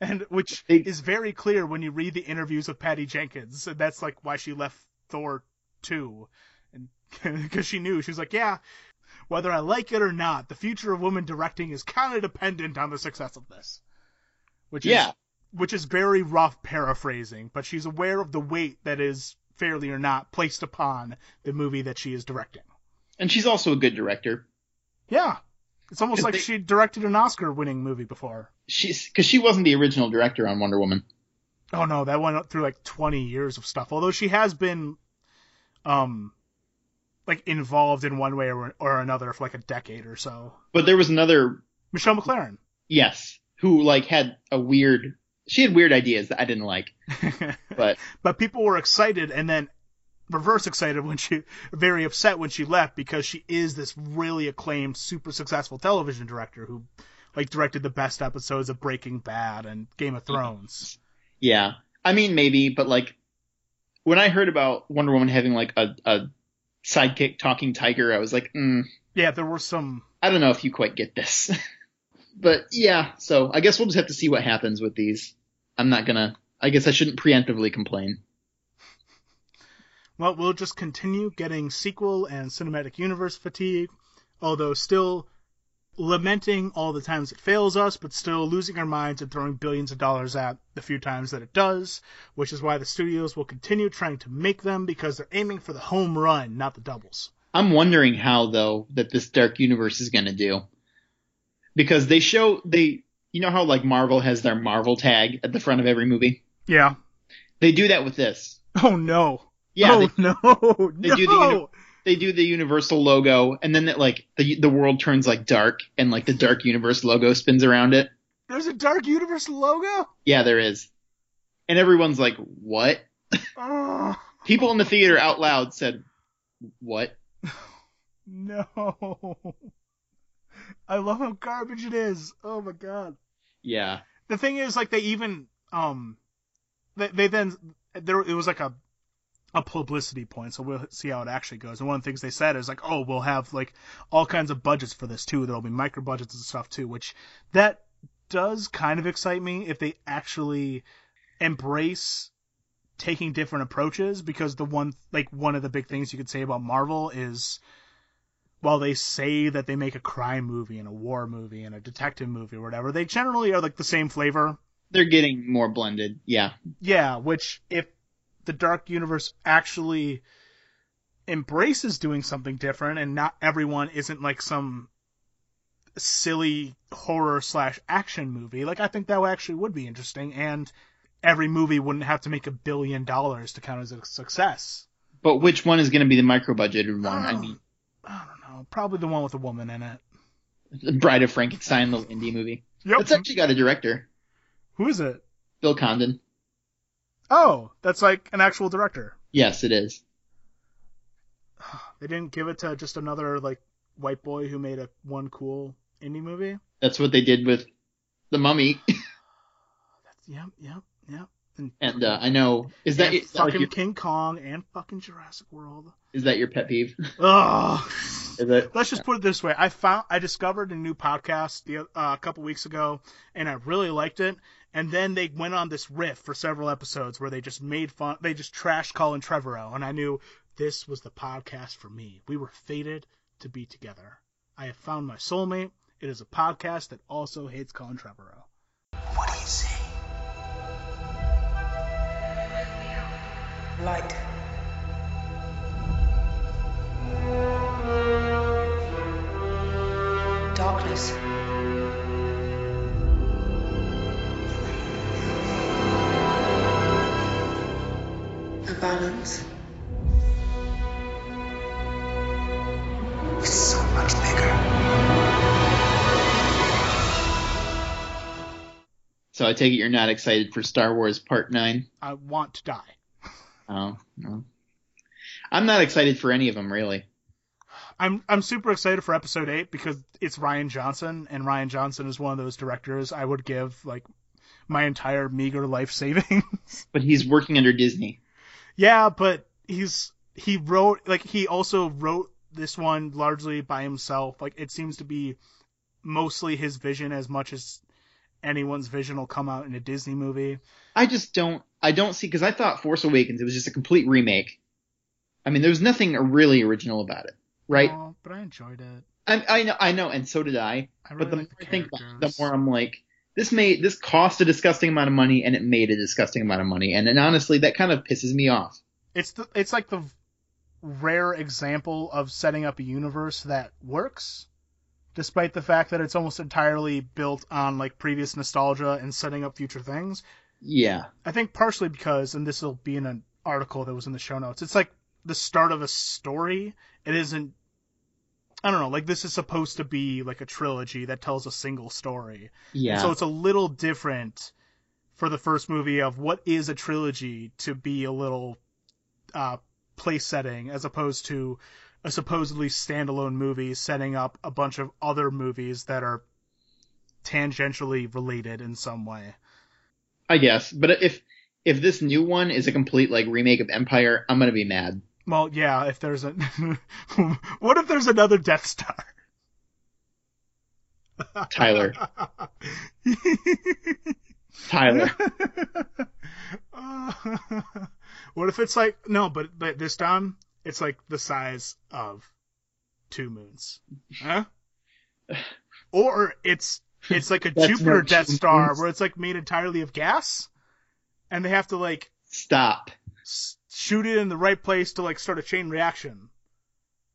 And which is very clear when you read the interviews with Patty Jenkins. And that's like why she left Thor 2. And because she knew. She was like, yeah, whether I like it or not, the future of women directing is kind of dependent on the success of this. Which Yeah. is which is very rough paraphrasing, but she's aware of the weight that is fairly or not placed upon the movie that she is directing. And she's also a good director. Yeah. It's almost like they- she directed an Oscar winning movie before. She's because she wasn't the original director on Wonder Woman. Oh no, that went through like 20 years of stuff. Although she has been, um, like involved in one way or, or another for like a decade or so. But there was another Michelle MacLaren. yes who like had a weird. She had weird ideas that I didn't like, but but people were excited and then reverse excited when she, very upset when she left because she is this really acclaimed, super successful television director who, like, directed the best episodes of Breaking Bad and Game of Thrones. yeah. I mean maybe, but like when I heard about Wonder Woman having like a, a sidekick talking tiger, I was like, mm, Yeah, there were some I don't know if you quite get this. but yeah, so I guess we'll just have to see what happens with these. I'm not gonna. I guess I shouldn't preemptively complain. Well, we'll just continue getting sequel and cinematic universe fatigue, although still lamenting all the times it fails us, but still losing our minds and throwing billions of dollars at the few times that it does, which is why the studios will continue trying to make them because they're aiming for the home run, not the doubles. I'm wondering how though that this Dark Universe is gonna do. Because they show they you know how like Marvel has their Marvel tag at the front of every movie? Yeah. They do that with this. Oh no. Yeah, oh they, no, they no. do the they do the Universal logo, and then it, like the the world turns like dark, and like the Dark Universe logo spins around it. There's a Dark Universe logo. Yeah, there is, and everyone's like, "What?" Oh, People in the theater out loud said, "What?" no. I love how garbage it is. Oh my god. Yeah, The thing is, like, they even um, they, they then there it was like a a publicity point, so we'll see how it actually goes. And one of the things they said is like, oh, we'll have like all kinds of budgets for this too. There'll be micro budgets and stuff too, which that does kind of excite me if they actually embrace taking different approaches because the one like one of the big things you could say about Marvel is while they say that they make a crime movie and a war movie and a detective movie or whatever, they generally are like the same flavor. they're getting more blended. Yeah, Yeah, which if the Dark Universe actually embraces doing something different and not everyone isn't like some silly horror slash action movie, like I think that actually would be interesting and every movie wouldn't have to make a billion dollars to count as a success. but which one is going to be the micro budgeted one? I Oh. mean, I don't know, probably the one with a woman in it. The Bride of Frankenstein, little indie movie. Yep. It's actually got a director, Who is it? Bill Condon. Oh, that's like an actual director. Yes, it is. They didn't give it to just another like white boy who made a one cool indie movie. That's what they did with The Mummy. That's yep, yep, yep. And uh, I know is that And is that, like fucking King Kong and fucking Jurassic World. is that your pet peeve? Ugh. Is it? Let's just put it this way: I found, I discovered a new podcast the, uh, a couple weeks ago, and I really liked it. And then they went on this riff for several episodes where they just made fun, they just trashed Colin Trevorrow, and I knew this was the podcast for me. We were fated to be together. I have found my soulmate. It is a podcast that also hates Colin Trevorrow. What do you see? Light. Darkness. A balance. It's so much bigger. So I take it you're not excited for Star Wars Part Nine. I want to die. Oh, no. I'm not excited for any of them really. I'm I'm super excited for episode eight because it's Rian Johnson, and Rian Johnson is one of those directors I would give like my entire meager life savings. But he's working under Disney. Yeah, but he's he wrote like he also wrote this one largely by himself. Like it seems to be mostly his vision as much as anyone's vision will come out in a Disney movie. I just don't. I don't see because I thought Force Awakens it was just a complete remake. I mean, there was nothing really original about it, right? But I enjoyed it. I, I know, I know, and so did I. I really but the like more the I think about it, the more I'm like, this made this cost a disgusting amount of money, and it made a disgusting amount of money, and, and honestly, that kind of pisses me off. It's the it's like the rare example of setting up a universe that works, despite the fact that it's almost entirely built on like previous nostalgia and setting up future things. Yeah, I think partially because, and this will be in an article that was in the show notes. It's like the start of a story. It isn't. I don't know. Like this is supposed to be like a trilogy that tells a single story. yeah. So it's a little different for the first movie of what is a trilogy to be a little uh, place setting as opposed to a supposedly standalone movie setting up a bunch of other movies that are tangentially related in some way. I guess, but if if this new one is a complete like remake of Empire, I'm gonna be mad. Well, yeah, if there's a what if there's another Death Star? Tyler, Tyler, what if it's like no, but but this time it's like the size of two moons, huh? Or it's it's like a Jupiter Death Star moons. where it's like made entirely of gas, and they have to like stop. s- shoot it in the right place to like start a chain reaction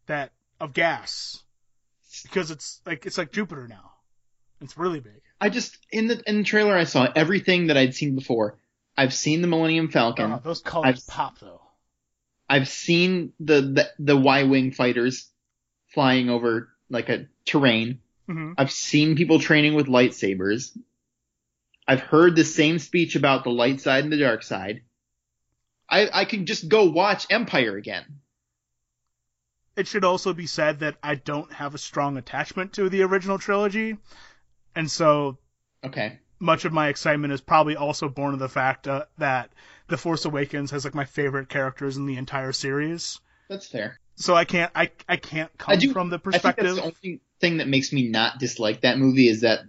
that of gas because it's like it's like Jupiter now. It's really big. I just in the in the trailer I saw everything that I'd seen before. I've seen the Millennium Falcon. Oh, those colors I've- pop though. I've seen the the, the Y-wing fighters flying over like a terrain. hmm I've seen people training with lightsabers. I've heard the same speech about the light side and the dark side. I I could just go watch Empire again. It should also be said that I don't have a strong attachment to the original trilogy, and so Okay. much of my excitement is probably also born of the fact uh, that The Force Awakens has like my favorite characters in the entire series. That's fair. So I can't I I can't come I do- from the perspective. I think that's the only thing that makes me not dislike that movie is that,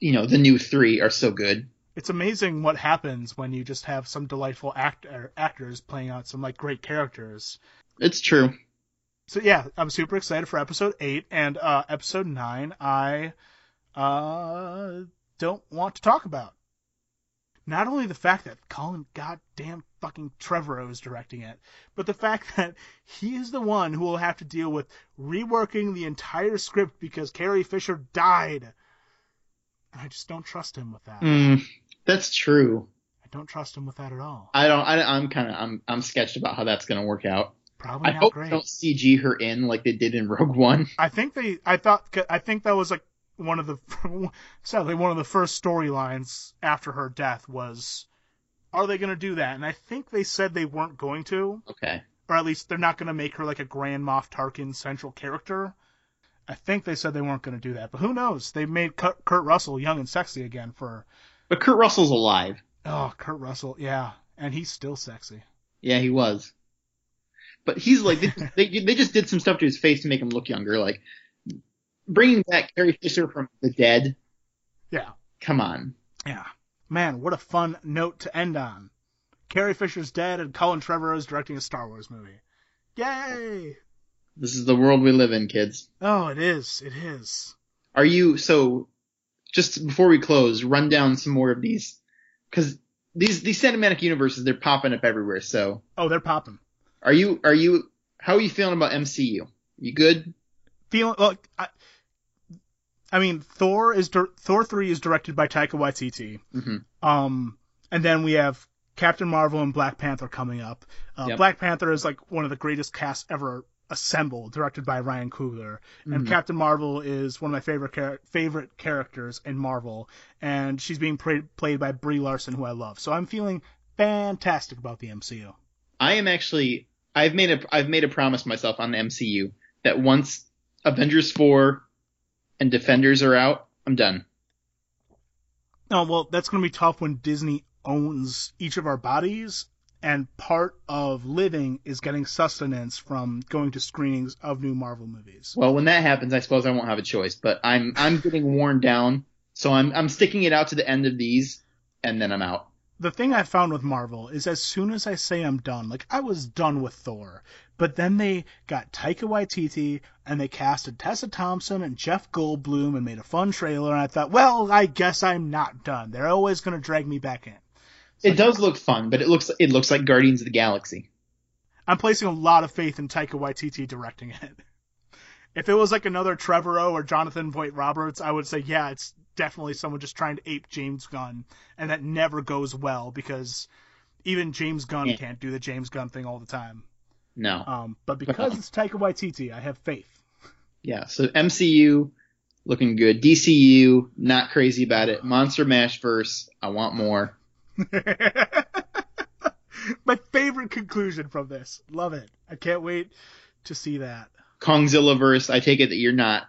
you know, the new three are so good. It's amazing what happens when you just have some delightful actor actors playing out some like great characters. It's true. So yeah, I'm super excited for episode eight and uh, episode nine. I uh, don't want to talk about. Not only the fact that Colin goddamn fucking Trevorrow is directing it, but the fact that he is the one who will have to deal with reworking the entire script because Carrie Fisher died. And I just don't trust him with that. Mm, that's true. I don't trust him with that at all. I don't. I, I'm kind of. I'm. I'm sketched about how that's gonna work out. Probably I not hope great. they don't CG her in like they did in Rogue One. I think they. I thought. I think that was like one of the. Sadly, one of the first storylines after her death was, are they going to do that? And I think they said they weren't going to, Okay. or at least they're not going to make her like a Grand Moff Tarkin central character. I think they said they weren't going to do that, but who knows? They made Kurt Russell young and sexy again for. But Kurt Russell's alive. Oh, Kurt Russell, yeah, and he's still sexy. Yeah, he was. But he's like they, they they just did some stuff to his face to make him look younger, like bringing back Carrie Fisher from the dead. Yeah, Come on. yeah. Man, what a fun note to end on. Carrie Fisher's dead, and Colin Trevorrow is directing a Star Wars movie. Yay! This is the world we live in, kids. Oh, it is. It is. Are you so? Just before we close, run down some more of these, because these these cinematic universes they're popping up everywhere. So, Oh, they're popping. are you are you how are you feeling about MCU? You good? Feeling look. I, I mean, Thor is Thor three is directed by Taika Waititi. hmm Um, and then we have Captain Marvel and Black Panther coming up. Uh, Yep. Black Panther is like one of the greatest casts ever assembled, directed by Ryan Coogler. And Mhm. Captain Marvel is one of my favorite char- favorite characters in Marvel, and she's being pra- played by Brie Larson, who I love. So I'm feeling fantastic about the MCU. I am actually I've made a I've made a promise myself on the MCU that once Avengers four and Defenders are out, I'm done. Oh well, that's going to be tough when Disney owns each of our bodies, and part of living is getting sustenance from going to screenings of new Marvel movies. Well, when that happens, I suppose I won't have a choice. But I'm I'm getting worn down, so I'm I'm sticking it out to the end of these, and then I'm out. the thing I found with Marvel is as soon as I say I'm done, like I was done with Thor, but then they got Taika Waititi and they casted Tessa Thompson and Jeff Goldblum and made a fun trailer, and I thought, well, I guess I'm not done. They're always going to drag me back in. It does look fun, but it looks it looks like Guardians of the Galaxy. I'm placing a lot of faith in Taika Waititi directing it. If it was like another Trevorrow or Jonathan Vogt-Roberts, I would say, yeah, it's definitely someone just trying to ape James Gunn, and that never goes well because even James Gunn Yeah. can't do the James Gunn thing all the time. No, Um, but because it's Taika Waititi, I have faith. yeah. So MCU looking good. DCU not crazy about it. Monster Mash verse. I want more. My favorite conclusion from this. Love it. I can't wait to see that. Kongzilla verse. I take it that you're not.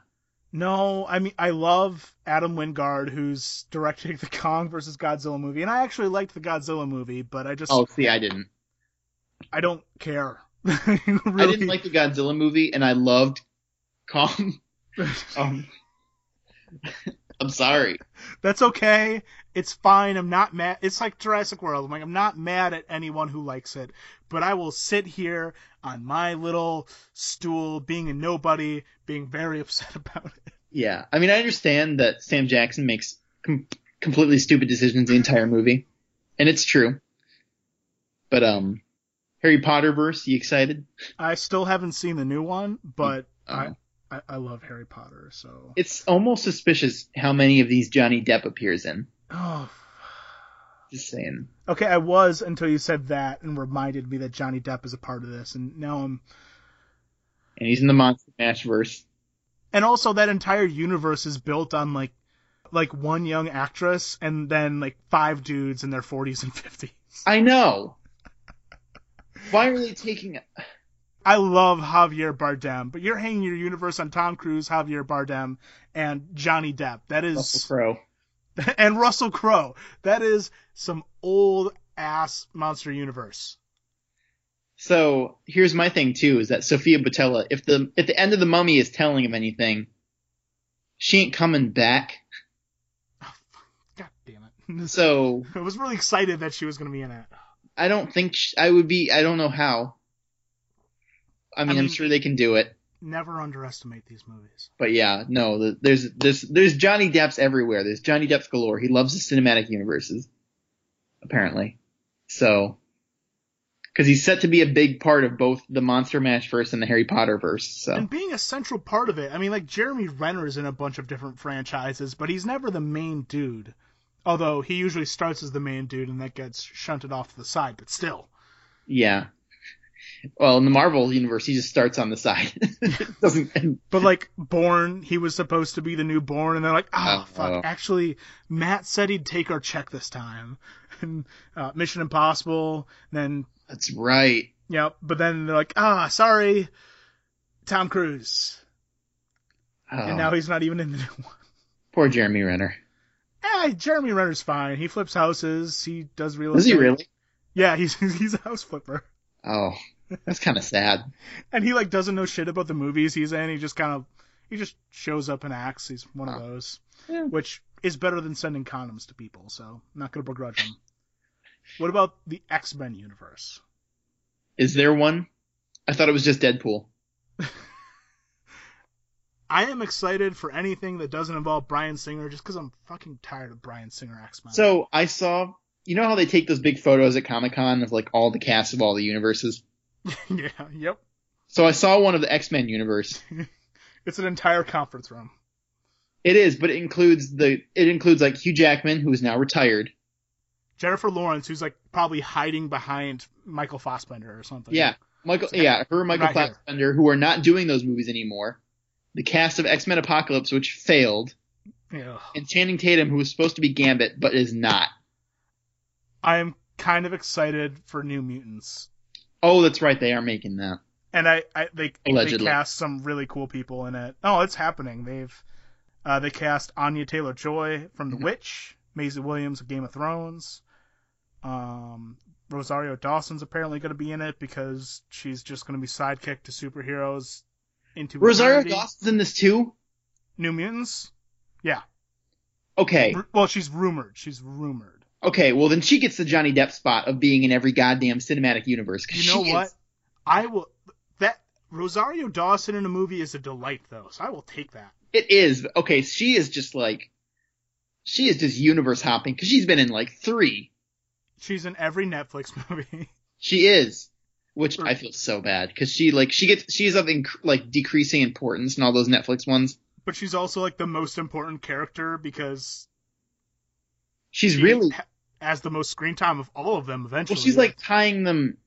No, I mean I love Adam Wingard, who's directing the Kong versus Godzilla movie, and I actually liked the Godzilla movie, but I just Oh, see, I didn't. I don't care. I didn't like the Godzilla movie, and I loved Kong. Um, I'm sorry. That's okay. It's fine. I'm not mad. It's like Jurassic World. I'm like I'm not mad at anyone who likes it, but I will sit here on my little stool, being a nobody, being very upset about it. Yeah, I mean, I understand that Sam Jackson makes com- completely stupid decisions the entire movie, and it's true. But um, Harry Potter verse, you excited? I still haven't seen the new one, but Oh. I I love Harry Potter, so It's almost suspicious how many of these Johnny Depp appears in. oh Just saying. Okay, I was until you said that and reminded me that Johnny Depp is a part of this, and now I'm. And he's in the Monster Mash verse. And also, that entire universe is built on like, like one young actress and then like five dudes in their 40s and 50s. I know. Why are they taking? I love Javier Bardem, but you're hanging your universe on Tom Cruise, Javier Bardem, and Johnny Depp. That is Russell Crowe. and Russell Crowe. That is some old ass monster universe. So here's my thing too: is that Sofia Boutella, if the if the end of the Mummy is telling him anything, she ain't coming back. God damn it! So I was really excited that she was going to be in it. I don't think sh I would be. I don't know how. I mean, I am mean- sure they can do it, Never underestimate these movies. but yeah, no. the- There's there's there's Johnny Depp's everywhere. There's Johnny Depp's galore. He loves the cinematic universes, apparently. So, because he's set to be a big part of both the Monster Mash verse and the Harry Potter verse. So And being a central part of it, I mean, like Jeremy Renner is in a bunch of different franchises, but he's never the main dude. Although he usually starts as the main dude and that gets shunted off to the side, but still. yeah. Well, in the Marvel universe, he just starts on the side. Doesn't. But like Bourne, he was supposed to be the new Bourne, and they're like, oh, Oh, fuck. oh. Actually, Matt said he'd take our check this time. And uh, Mission Impossible, then That's right. Yep. But then they're like, ah, sorry, Tom Cruise. Oh, And now he's not even in the new one. poor Jeremy Renner. Eh, Jeremy Renner's fine. He flips houses. He does real Was estate. he really? Yeah, he's he's a house flipper. Oh, that's kind of sad. And he like doesn't know shit about the movies he's in. He just kind of he just shows up and acts. He's one of Oh. those, Yeah. which is better than sending condoms to people. So I'm not gonna begrudge him. what about the X Men universe? Is there one? I thought it was just Deadpool. I am excited for anything that doesn't involve Bryan Singer, just because I'm fucking tired of Bryan Singer X Men. So I saw, you know how they take those big photos at Comic Con of like all the cast of all the universes. yeah, yep. So I saw one of the X Men universe. It's an entire conference room. It is, but it includes the it includes like Hugh Jackman, who is now retired. Jennifer Lawrence, who's like probably hiding behind Michael Fassbender or something. Yeah, Michael. Yeah, her, and Michael Right here. Fassbender, who are not doing those movies anymore. The cast of X Men Apocalypse, which failed, Yeah. and Channing Tatum, who was supposed to be Gambit but is not. I am kind of excited for New Mutants. Oh, that's right, they are making that. And I, I they, they cast some really cool people in it. Oh, it's happening. They've uh, they cast Anya Taylor Joy from The Mhm. Witch, Maisie Williams of Game of Thrones. Um, Rosario Dawson's apparently going to be in it because she's just going to be sidekick to superheroes into Rosario eternity. Dawson's in this too. New Mutants. Yeah. Okay, R- Well, she's rumored. She's rumored. Okay. Well, then she gets the Johnny Depp spot of being in every goddamn cinematic universe. You know what? is- I will. That Rosario Dawson in a movie is a delight, though. So I will take that. It is okay. She is just like, she is just universe hopping because she's been in like three. She's in every Netflix movie. She is, which I feel so bad because she like she gets she's of inc- like decreasing importance in all those Netflix ones. but she's also like the most important character because She's she really ha- has the most screen time of all of them. Eventually, well. She's like tying them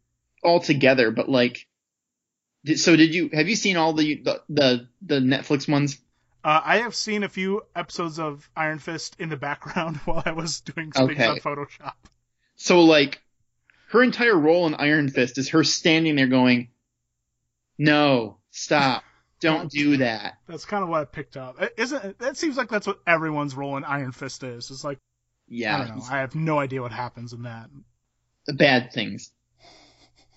all together, but like. So did you have you seen all the the the, the Netflix ones? Uh, I have seen a few episodes of Iron Fist in the background while I was doing things Okay. on Photoshop. So like, her entire role in Iron Fist is her standing there going, "No, stop, don't do that." That's kind of what I picked up. It- Isn't it- that seems like that's what everyone's role in Iron Fist is? It's like I Yeah, don't know. I have no idea what happens in that. bad things.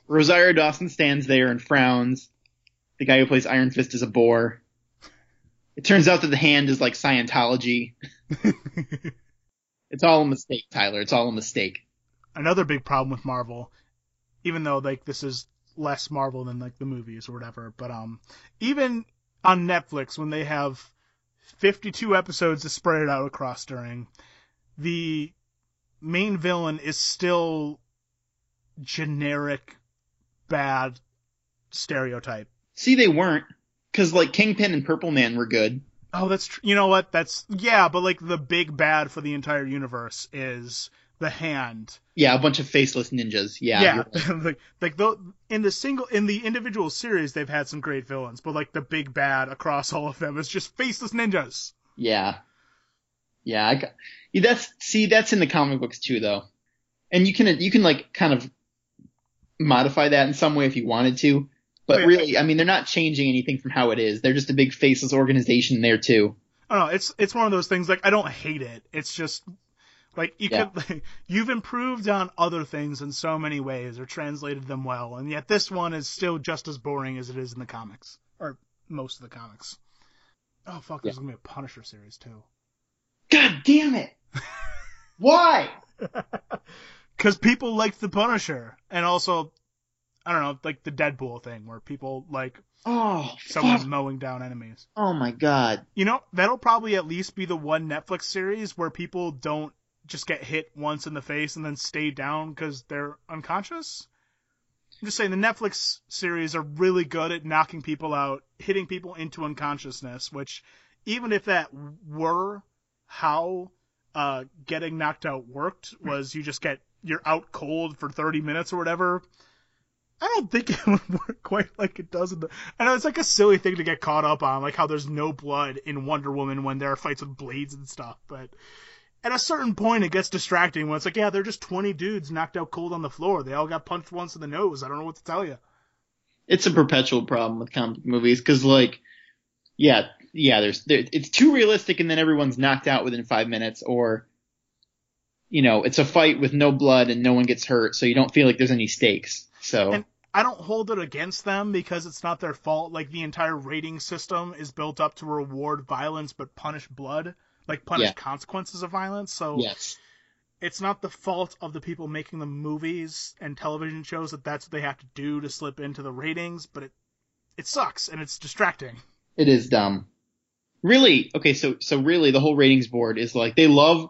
Rosario Dawson stands there and frowns. The guy who plays Iron Fist is a bore. It turns out that the hand is like Scientology. It's all a mistake, Tyler. It's all a mistake. Another big problem with Marvel, even though like this is less Marvel than like the movies or whatever, but um, even on Netflix when they have 52 episodes to spread it out across during, the main villain is still generic bad stereotype. See, they weren't. Cause like Kingpin and Purple Man were good. Oh, that's tr- you know what? That's yeah, but like the big bad for the entire universe is the hand. Yeah, a bunch of faceless ninjas. Yeah. Yeah, right. like like the in the single in the individual series they've had some great villains, but like the big bad across all of them is just faceless ninjas. Yeah. Yeah, I got, that's see that's in the comic books too though. And you can you can like kind of modify that in some way if you wanted to. But Oh, yeah. really, I mean, they're not changing anything from how it is. They're just a big faceless organization there too. I don't know. It's it's one of those things. Like I don't hate it. It's just like you Yeah. could you've improved on other things in so many ways or translated them well, and yet this one is still just as boring as it is in the comics or most of the comics. Oh fuck! There's gonna be a Punisher series too. God damn it! Why? Because people like the Punisher, and also, I don't know, like the Deadpool thing, where people like Oh, someone fuck. mowing down enemies. Oh my god. You know, that'll probably at least be the one Netflix series where people don't just get hit once in the face and then stay down because they're unconscious. I'm just saying the Netflix series are really good at knocking people out, hitting people into unconsciousness, which even if that were how uh, getting knocked out worked, was you just get you're out cold for 30 minutes or whatever. I don't think it would work quite like it does in the. I know it's like a silly thing to get caught up on, like how there's no blood in Wonder Woman when there are fights with blades and stuff. But at a certain point, it gets distracting when it's like, yeah, they're just 20 dudes knocked out cold on the floor. They all got punched once in the nose. I don't know what to tell you. It's a perpetual problem with comic movies because, like, yeah, yeah, there's there, it's too realistic, and then everyone's knocked out within five minutes, or you know, it's a fight with no blood and no one gets hurt, so you don't feel like there's any stakes. So And I don't hold it against them because it's not their fault. Like the entire rating system is built up to reward violence but punish blood, like punish Yeah. consequences of violence. So yes, it's not the fault of the people making the movies and television shows that that's what they have to do to slip into the ratings, but it it sucks and it's distracting. it is dumb. Really, okay, so so really, the whole ratings board is like they love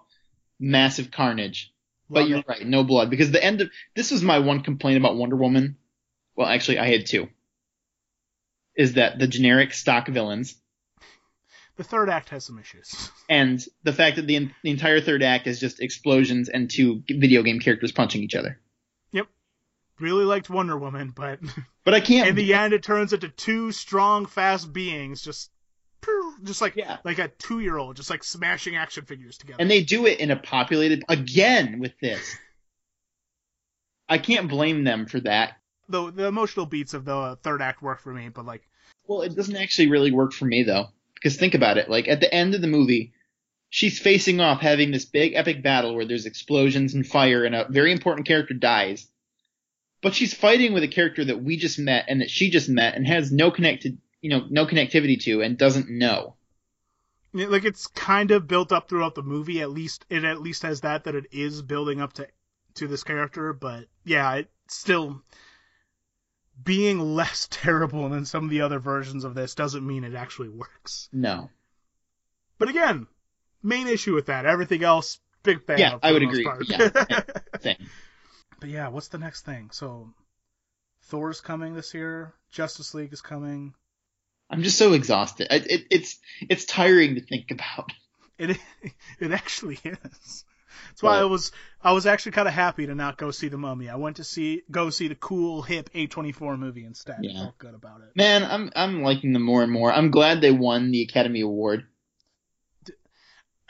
massive carnage, but Love you're it. right, no blood because the end of this was my one complaint about Wonder Woman. Well, actually, I had two. Is that the generic stock villains The third act has some issues. and the fact that the, the entire third act is just explosions and two video game characters punching each other. Yep. Really liked Wonder Woman, but But I can't. in the end it turns into two strong, fast beings just just like Yeah. like a two year old, just like smashing action figures together. and they do it in a populated again with this. I can't blame them for that. the the emotional beats of the third act work for me, but like Well, it doesn't actually really work for me though, because think about it. Like at the end of the movie, she's facing off, having this big epic battle where there's explosions and fire, and a very important character dies. But she's fighting with a character that we just met and that she just met and has no connected, you know, no connectivity to and doesn't know. Like it's kind of built up throughout the movie. At least it at least has that that it is building up to to this character. But yeah, it still being less terrible than some of the other versions of this doesn't mean it actually works. No. But again, main issue with that. Everything else, big fan. Yeah, I would agree. Yeah, Same. but yeah, what's the next thing? So Thor's coming this year. Justice League is coming. I'm just so exhausted. It, it, it's it's tiring to think about. It it actually is. That's why I was I was actually kind of happy to not go see the Mummy. I went to see go see the cool hip A24 movie instead. I Yeah. felt good about it. Man, I'm I'm liking them more and more. I'm glad they won the Academy Award.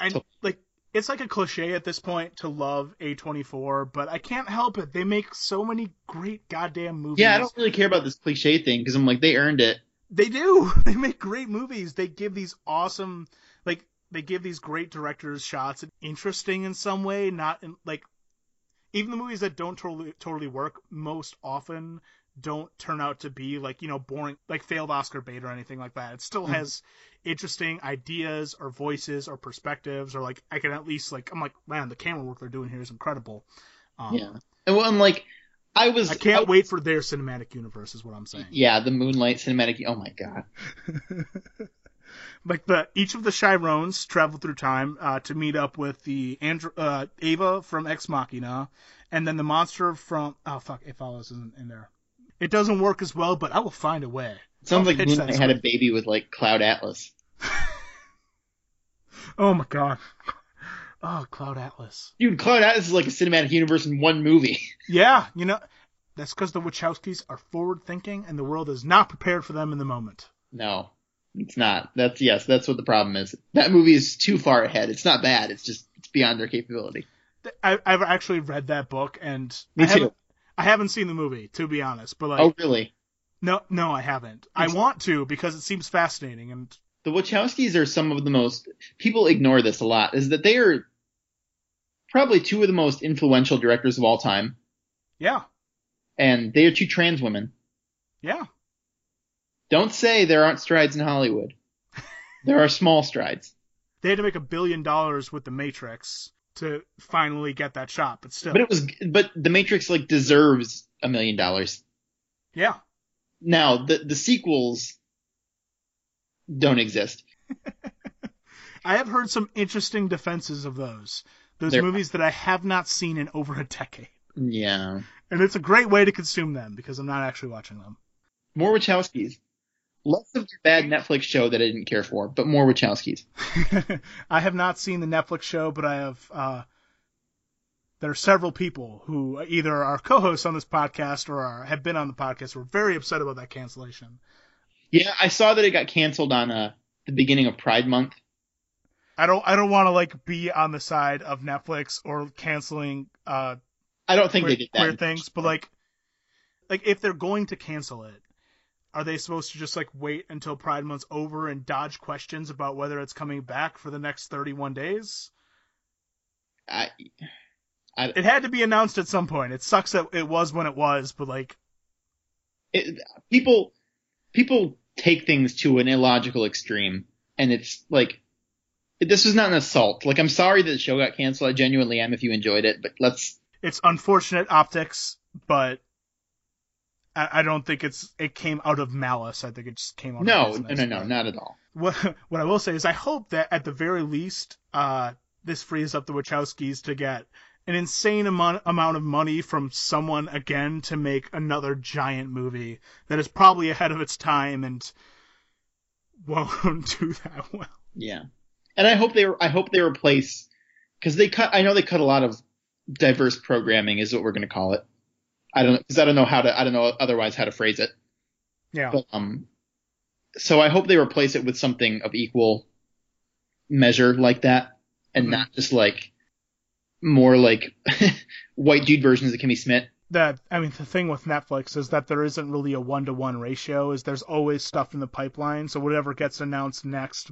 So- like it's like a cliche at this point to love A24, but I can't help it. They make so many great goddamn movies. Yeah, I don't really care about this cliche thing because I'm like they earned it. They do. They make great movies. They give these awesome, like, they give these great directors shots interesting in some way. Not in like, even the movies that don't totally totally work most often don't turn out to be like you know boring, like failed Oscar bait or anything like that. It still Mhm. has interesting ideas or voices or perspectives or like I can at least like I'm like man the camera work they're doing here is incredible. Um, Yeah, and well, I'm like, I was. I can't I- wait for their cinematic universe is what I'm saying. Yeah, the Moonlight cinematic. Oh my god. like the each of the Chirons travel through time uh, to meet up with the Andro- uh, Ava from Ex Machina, and then the monster from oh fuck, it follows isn't in there. It doesn't work as well, but I will find a way. It Sounds I'll like Moonlight had a baby with like Cloud Atlas. Oh my god. Oh, Cloud Atlas. Dude, Cloud Atlas is like a cinematic universe in one movie. Yeah, you know, that's because the Wachowskis are forward thinking and the world is not prepared for them in the moment. No, it's not. That's yes, that's what the problem is. That movie is too far ahead. It's not bad. It's just it's beyond their capability. I, I've actually read that book and Me I too. haven't, I haven't seen the movie to be honest, but like, Oh, really? no, no, I haven't. I want to because it seems fascinating and The Wachowskis are some of the most people ignore this a lot. Is that they are probably two of the most influential directors of all time, yeah, and they are two trans women. yeah. Don't say there aren't strides in Hollywood. there are small strides. They had to make a billion dollars with the Matrix to finally get that shot, but still, But it was, but The Matrix like deserves a million dollars. yeah. Now the the sequels don't exist. I have heard some interesting defenses of those. Those They're- movies that I have not seen in over a decade. Yeah. And it's a great way to consume them because I'm not actually watching them. More Wachowskis. Less of the bad Netflix show that I didn't care for, but more Wachowskis. I have not seen the Netflix show, but I have. Uh, there are several people who either are co-hosts on this podcast or are, have been on the podcast who are very upset about that cancellation. Yeah, I saw that it got canceled on uh, the beginning of Pride Month. I don't. I don't want to like be on the side of Netflix or canceling uh, I don't think queer, they did that. queer things, but like, like if they're going to cancel it, are they supposed to just like wait until Pride Month's over and dodge questions about whether it's coming back for the next 31 days? I, It had to be announced at some point. It sucks that it was when it was, but like, it, people people take things to an illogical extreme, and it's like this was not an assault. Like I'm sorry that the show got canceled. I genuinely am if you enjoyed it, but let's it's unfortunate optics, but I, I don't think it's it came out of malice. I think it just came out. no of no no no not at all. What what I will say is I hope that at the very least, uh, this frees up the Wachowskis to get an insane amount amount of money from someone again to make another giant movie that is probably ahead of its time and won't do that well. Yeah, and I hope they I hope they replace because they cut. I know they cut a lot of diverse programming is what we're gonna call it. I don't because I don't know how to I don't know otherwise how to phrase it. Yeah. But um, so I hope they replace it with something of equal measure like that, and Mhm. not just like more like white dude versions of Kimmy Schmidt. that I mean the thing with Netflix is that there isn't really a one to one ratio. Is there's always stuff in the pipeline. So whatever gets announced next,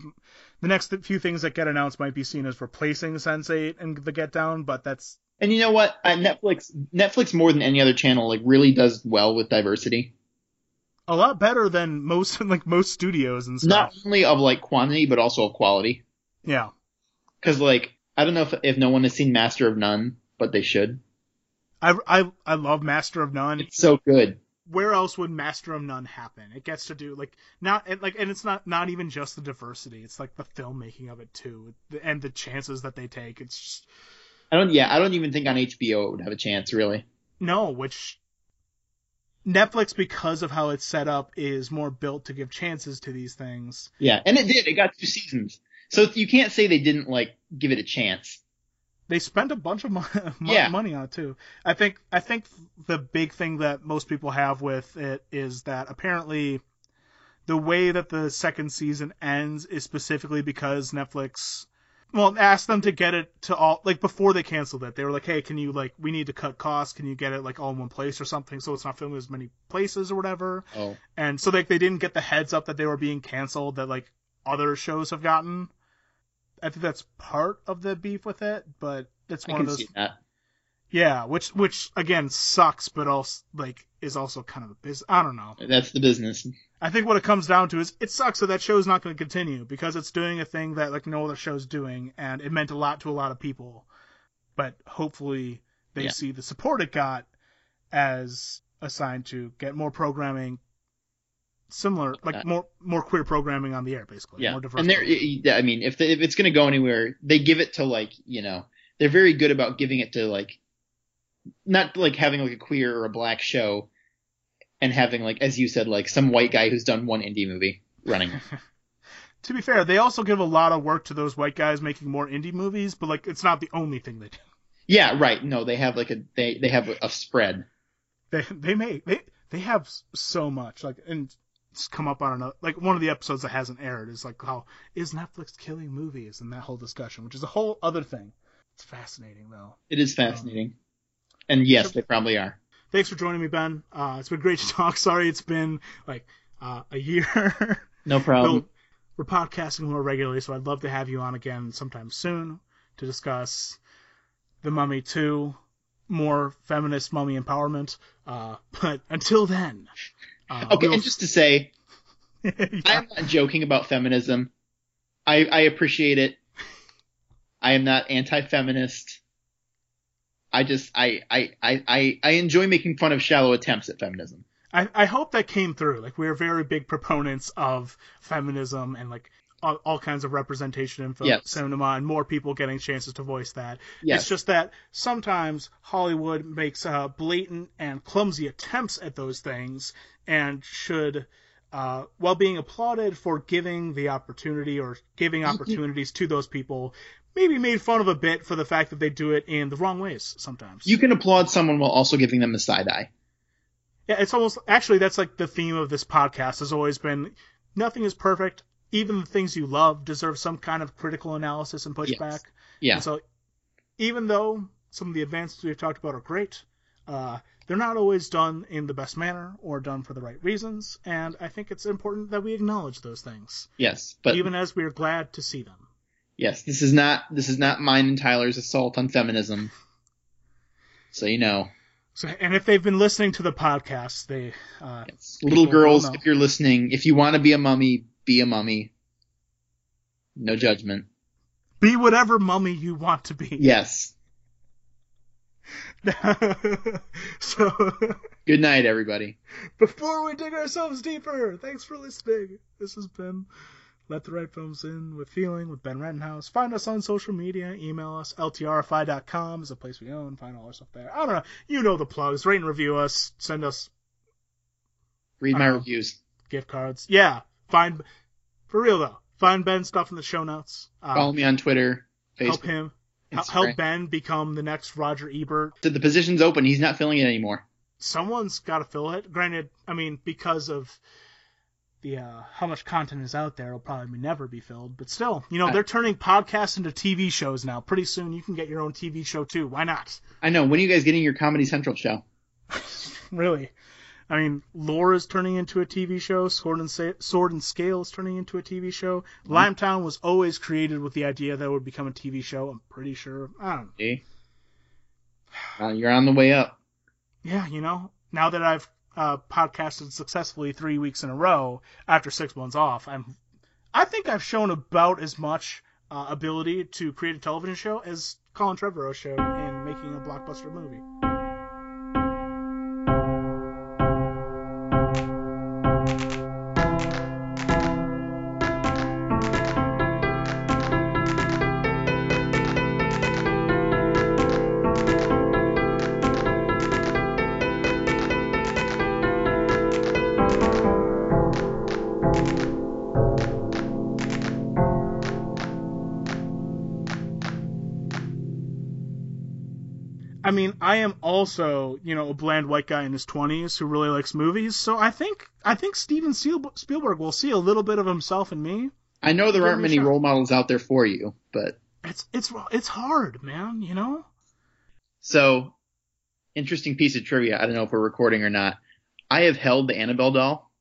the next few things that get announced might be seen as replacing Sense8 and the Get Down, but that's And you know what? Uh, Netflix, Netflix more than any other channel, like really does well with diversity. a lot better than most like most studios and stuff. Not only of like quantity, but also of quality. Yeah. Because like I don't know if if no one has seen Master of None, but they should. I, I, I love Master of None. It's so good. Where else would Master of None happen? It gets to do like not and, like and it's not not even just the diversity. It's like the filmmaking of it too, and the chances that they take. It's just I don't. Yeah, I don't even think on HBO it would have a chance really. No, which Netflix, because of how it's set up, is more built to give chances to these things. Yeah, and it did. It got two seasons, so you can't say they didn't like give it a chance. They spent a bunch of mo- Yeah. money on it too. I think I think the big thing that most people have with it is that apparently the way that the second season ends is specifically because Netflix well asked them to get it to all like before they canceled it. They were like, "Hey, can you like we need to cut costs? Can you get it like all in one place or something so it's not filmed as many places or whatever?" Oh, and so like they didn't get the heads up that they were being canceled that like other shows have gotten. I think that's part of the beef with it, but it's one of those see that. yeah, which which again sucks, but also like is also kind of a biz. I don't know. That's the business. I think what it comes down to is it sucks that that show's not going to continue because it's doing a thing that like no other show's doing, and it meant a lot to a lot of people. But hopefully they Yeah. see the support it got as a sign to get more programming similar, like Uh, more more queer programming on the air, basically. Yeah, more diverse. and they're. yeah, I mean, if the, if it's gonna go anywhere, they give it to like you know they're very good about giving it to like not like having like a queer or a black show and having like as you said like some white guy who's done one indie movie running. To be fair, they also give a lot of work to those white guys making more indie movies, but like it's not the only thing they do. Yeah, right. No, they have like a they they have a, a spread. They they make they they have so much like and it's come up on another like one of the episodes that hasn't aired is like how is Netflix killing movies and that whole discussion, which is a whole other thing. It's fascinating though. It is fascinating. And yes, they probably are. Thanks for joining me, Ben. Uh, it's been great to talk. Sorry, it's been like uh, a year. No problem. We're podcasting more regularly, so I'd love to have you on again sometime soon to discuss the Mummy 2, more feminist mummy empowerment. Uh, but until then, uh, Okay, we'll- and just to say, Yeah. I'm not joking about feminism. I I appreciate it. I am not anti-feminist. I just I I I I, enjoy making fun of shallow attempts at feminism. I, I hope that came through. Like we're very big proponents of feminism and like all, all kinds of representation in film, Yes. cinema and more people getting chances to voice that. Yes. It's just that sometimes Hollywood makes uh, blatant and clumsy attempts at those things and should, uh, while being applauded for giving the opportunity or giving opportunities to those people, maybe made fun of a bit for the fact that they do it in the wrong ways sometimes. You can applaud someone while also giving them the side eye. Yeah, it's almost actually that's like the theme of this podcast has always been nothing is perfect. Even the things you love deserve some kind of critical analysis and pushback. Yes. Yeah. And so even though some of the advances we've talked about are great, uh, they're not always done in the best manner or done for the right reasons, and I think it's important that we acknowledge those things, Yes, but even as we are glad to see them. yes, this is not this is not mine and Tyler's assault on feminism. So you know, So, and if they've been listening to the podcast, they uh, yes. little girls, if you're listening, if you want to be a mummy, be a mummy. No judgment. be whatever mummy you want to be. Yes. so. Good night, everybody. Before we dig ourselves deeper, thanks for listening. This has been Let the Right Films In with Feeling with Ben Rettenhouse. Find us on social media. Email us. LTRFI.com is a place we own. Find all our stuff there. I don't know. You know the plugs. Rate and review us. Send us Read my reviews. gift cards. Yeah. Find, for real though, find Ben stuff in the show notes. Uh, Follow me on Twitter, help him. Instagram. Help Ben become the next Roger Ebert. The position's open. He's not filling it anymore. someone's got to fill it. Granted, I mean because of the uh, how much content is out there, it'll probably never be filled. But still, you know, they're turning podcasts into TV shows now. Pretty soon, you can get your own TV show too. Why not? I know. When are you guys getting your Comedy Central show? Really. I mean, Lore is turning into a TV show. Sword and, Sa- Sword and Scale is turning into a TV show. Limetown was always created with the idea that it would become a TV show. I'm pretty sure. I don't know. Uh, you're on the way up. Yeah, you know, now that I've uh, podcasted successfully three weeks in a row after six months off, I'm, I think I've shown about as much uh, ability to create a television show as Colin Trevorrow showed in making a blockbuster movie. Also, you know, a bland white guy in his 20s who really likes movies, so I think I think Steven Spielberg will see a little bit of himself in me. I know there aren't many shot. role models out there for you, but It's it's it's hard, man, you know? so interesting piece of trivia. I don't know if we're recording or not. I have held the Annabelle doll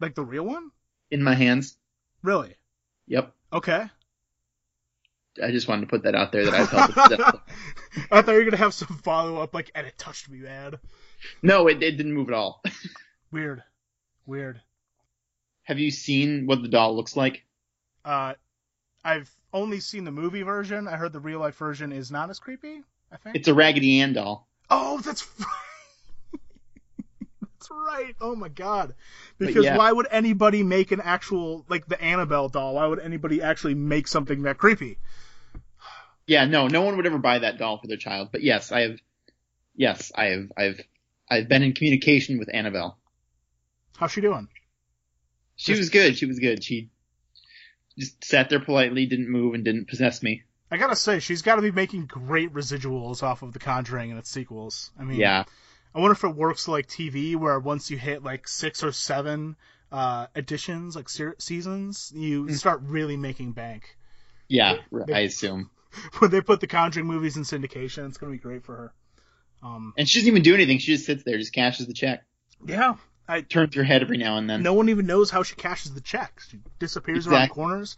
Like the real one? in my hands. Really? Yep. Okay. I just wanted to put that out there that I felt. it. I thought you were gonna have some follow up, like, and it touched me man. no, it, it didn't move at all. Weird, weird. have you seen what the doll looks like? Uh, I've only seen the movie version. I heard the real life version is not as creepy. I think. It's a Raggedy Ann doll. Oh, that's. that's right. Oh my god. Because yeah. why would anybody make an actual like the Annabelle doll? Why would anybody actually make something that creepy? Yeah, no, no one would ever buy that doll for their child. But yes, I have. Yes, I have. I've. I've been in communication with Annabelle. How's she doing? She was good. She was good. She Just sat there politely, didn't move, and didn't possess me. I gotta say, she's got to be making great residuals off of The Conjuring and its sequels. I mean, Yeah. I wonder if it works like TV, where once you hit like six or seven uh, editions, like se- seasons, you Mm. start really making bank. Yeah, I assume. When they put the Conjuring movies in syndication, it's gonna be great for her. Um, And she doesn't even do anything. She just sits there, just cashes the check. yeah, I Turns her head every now and then. no one even knows how she cashes the checks. She disappears around Exactly. corners.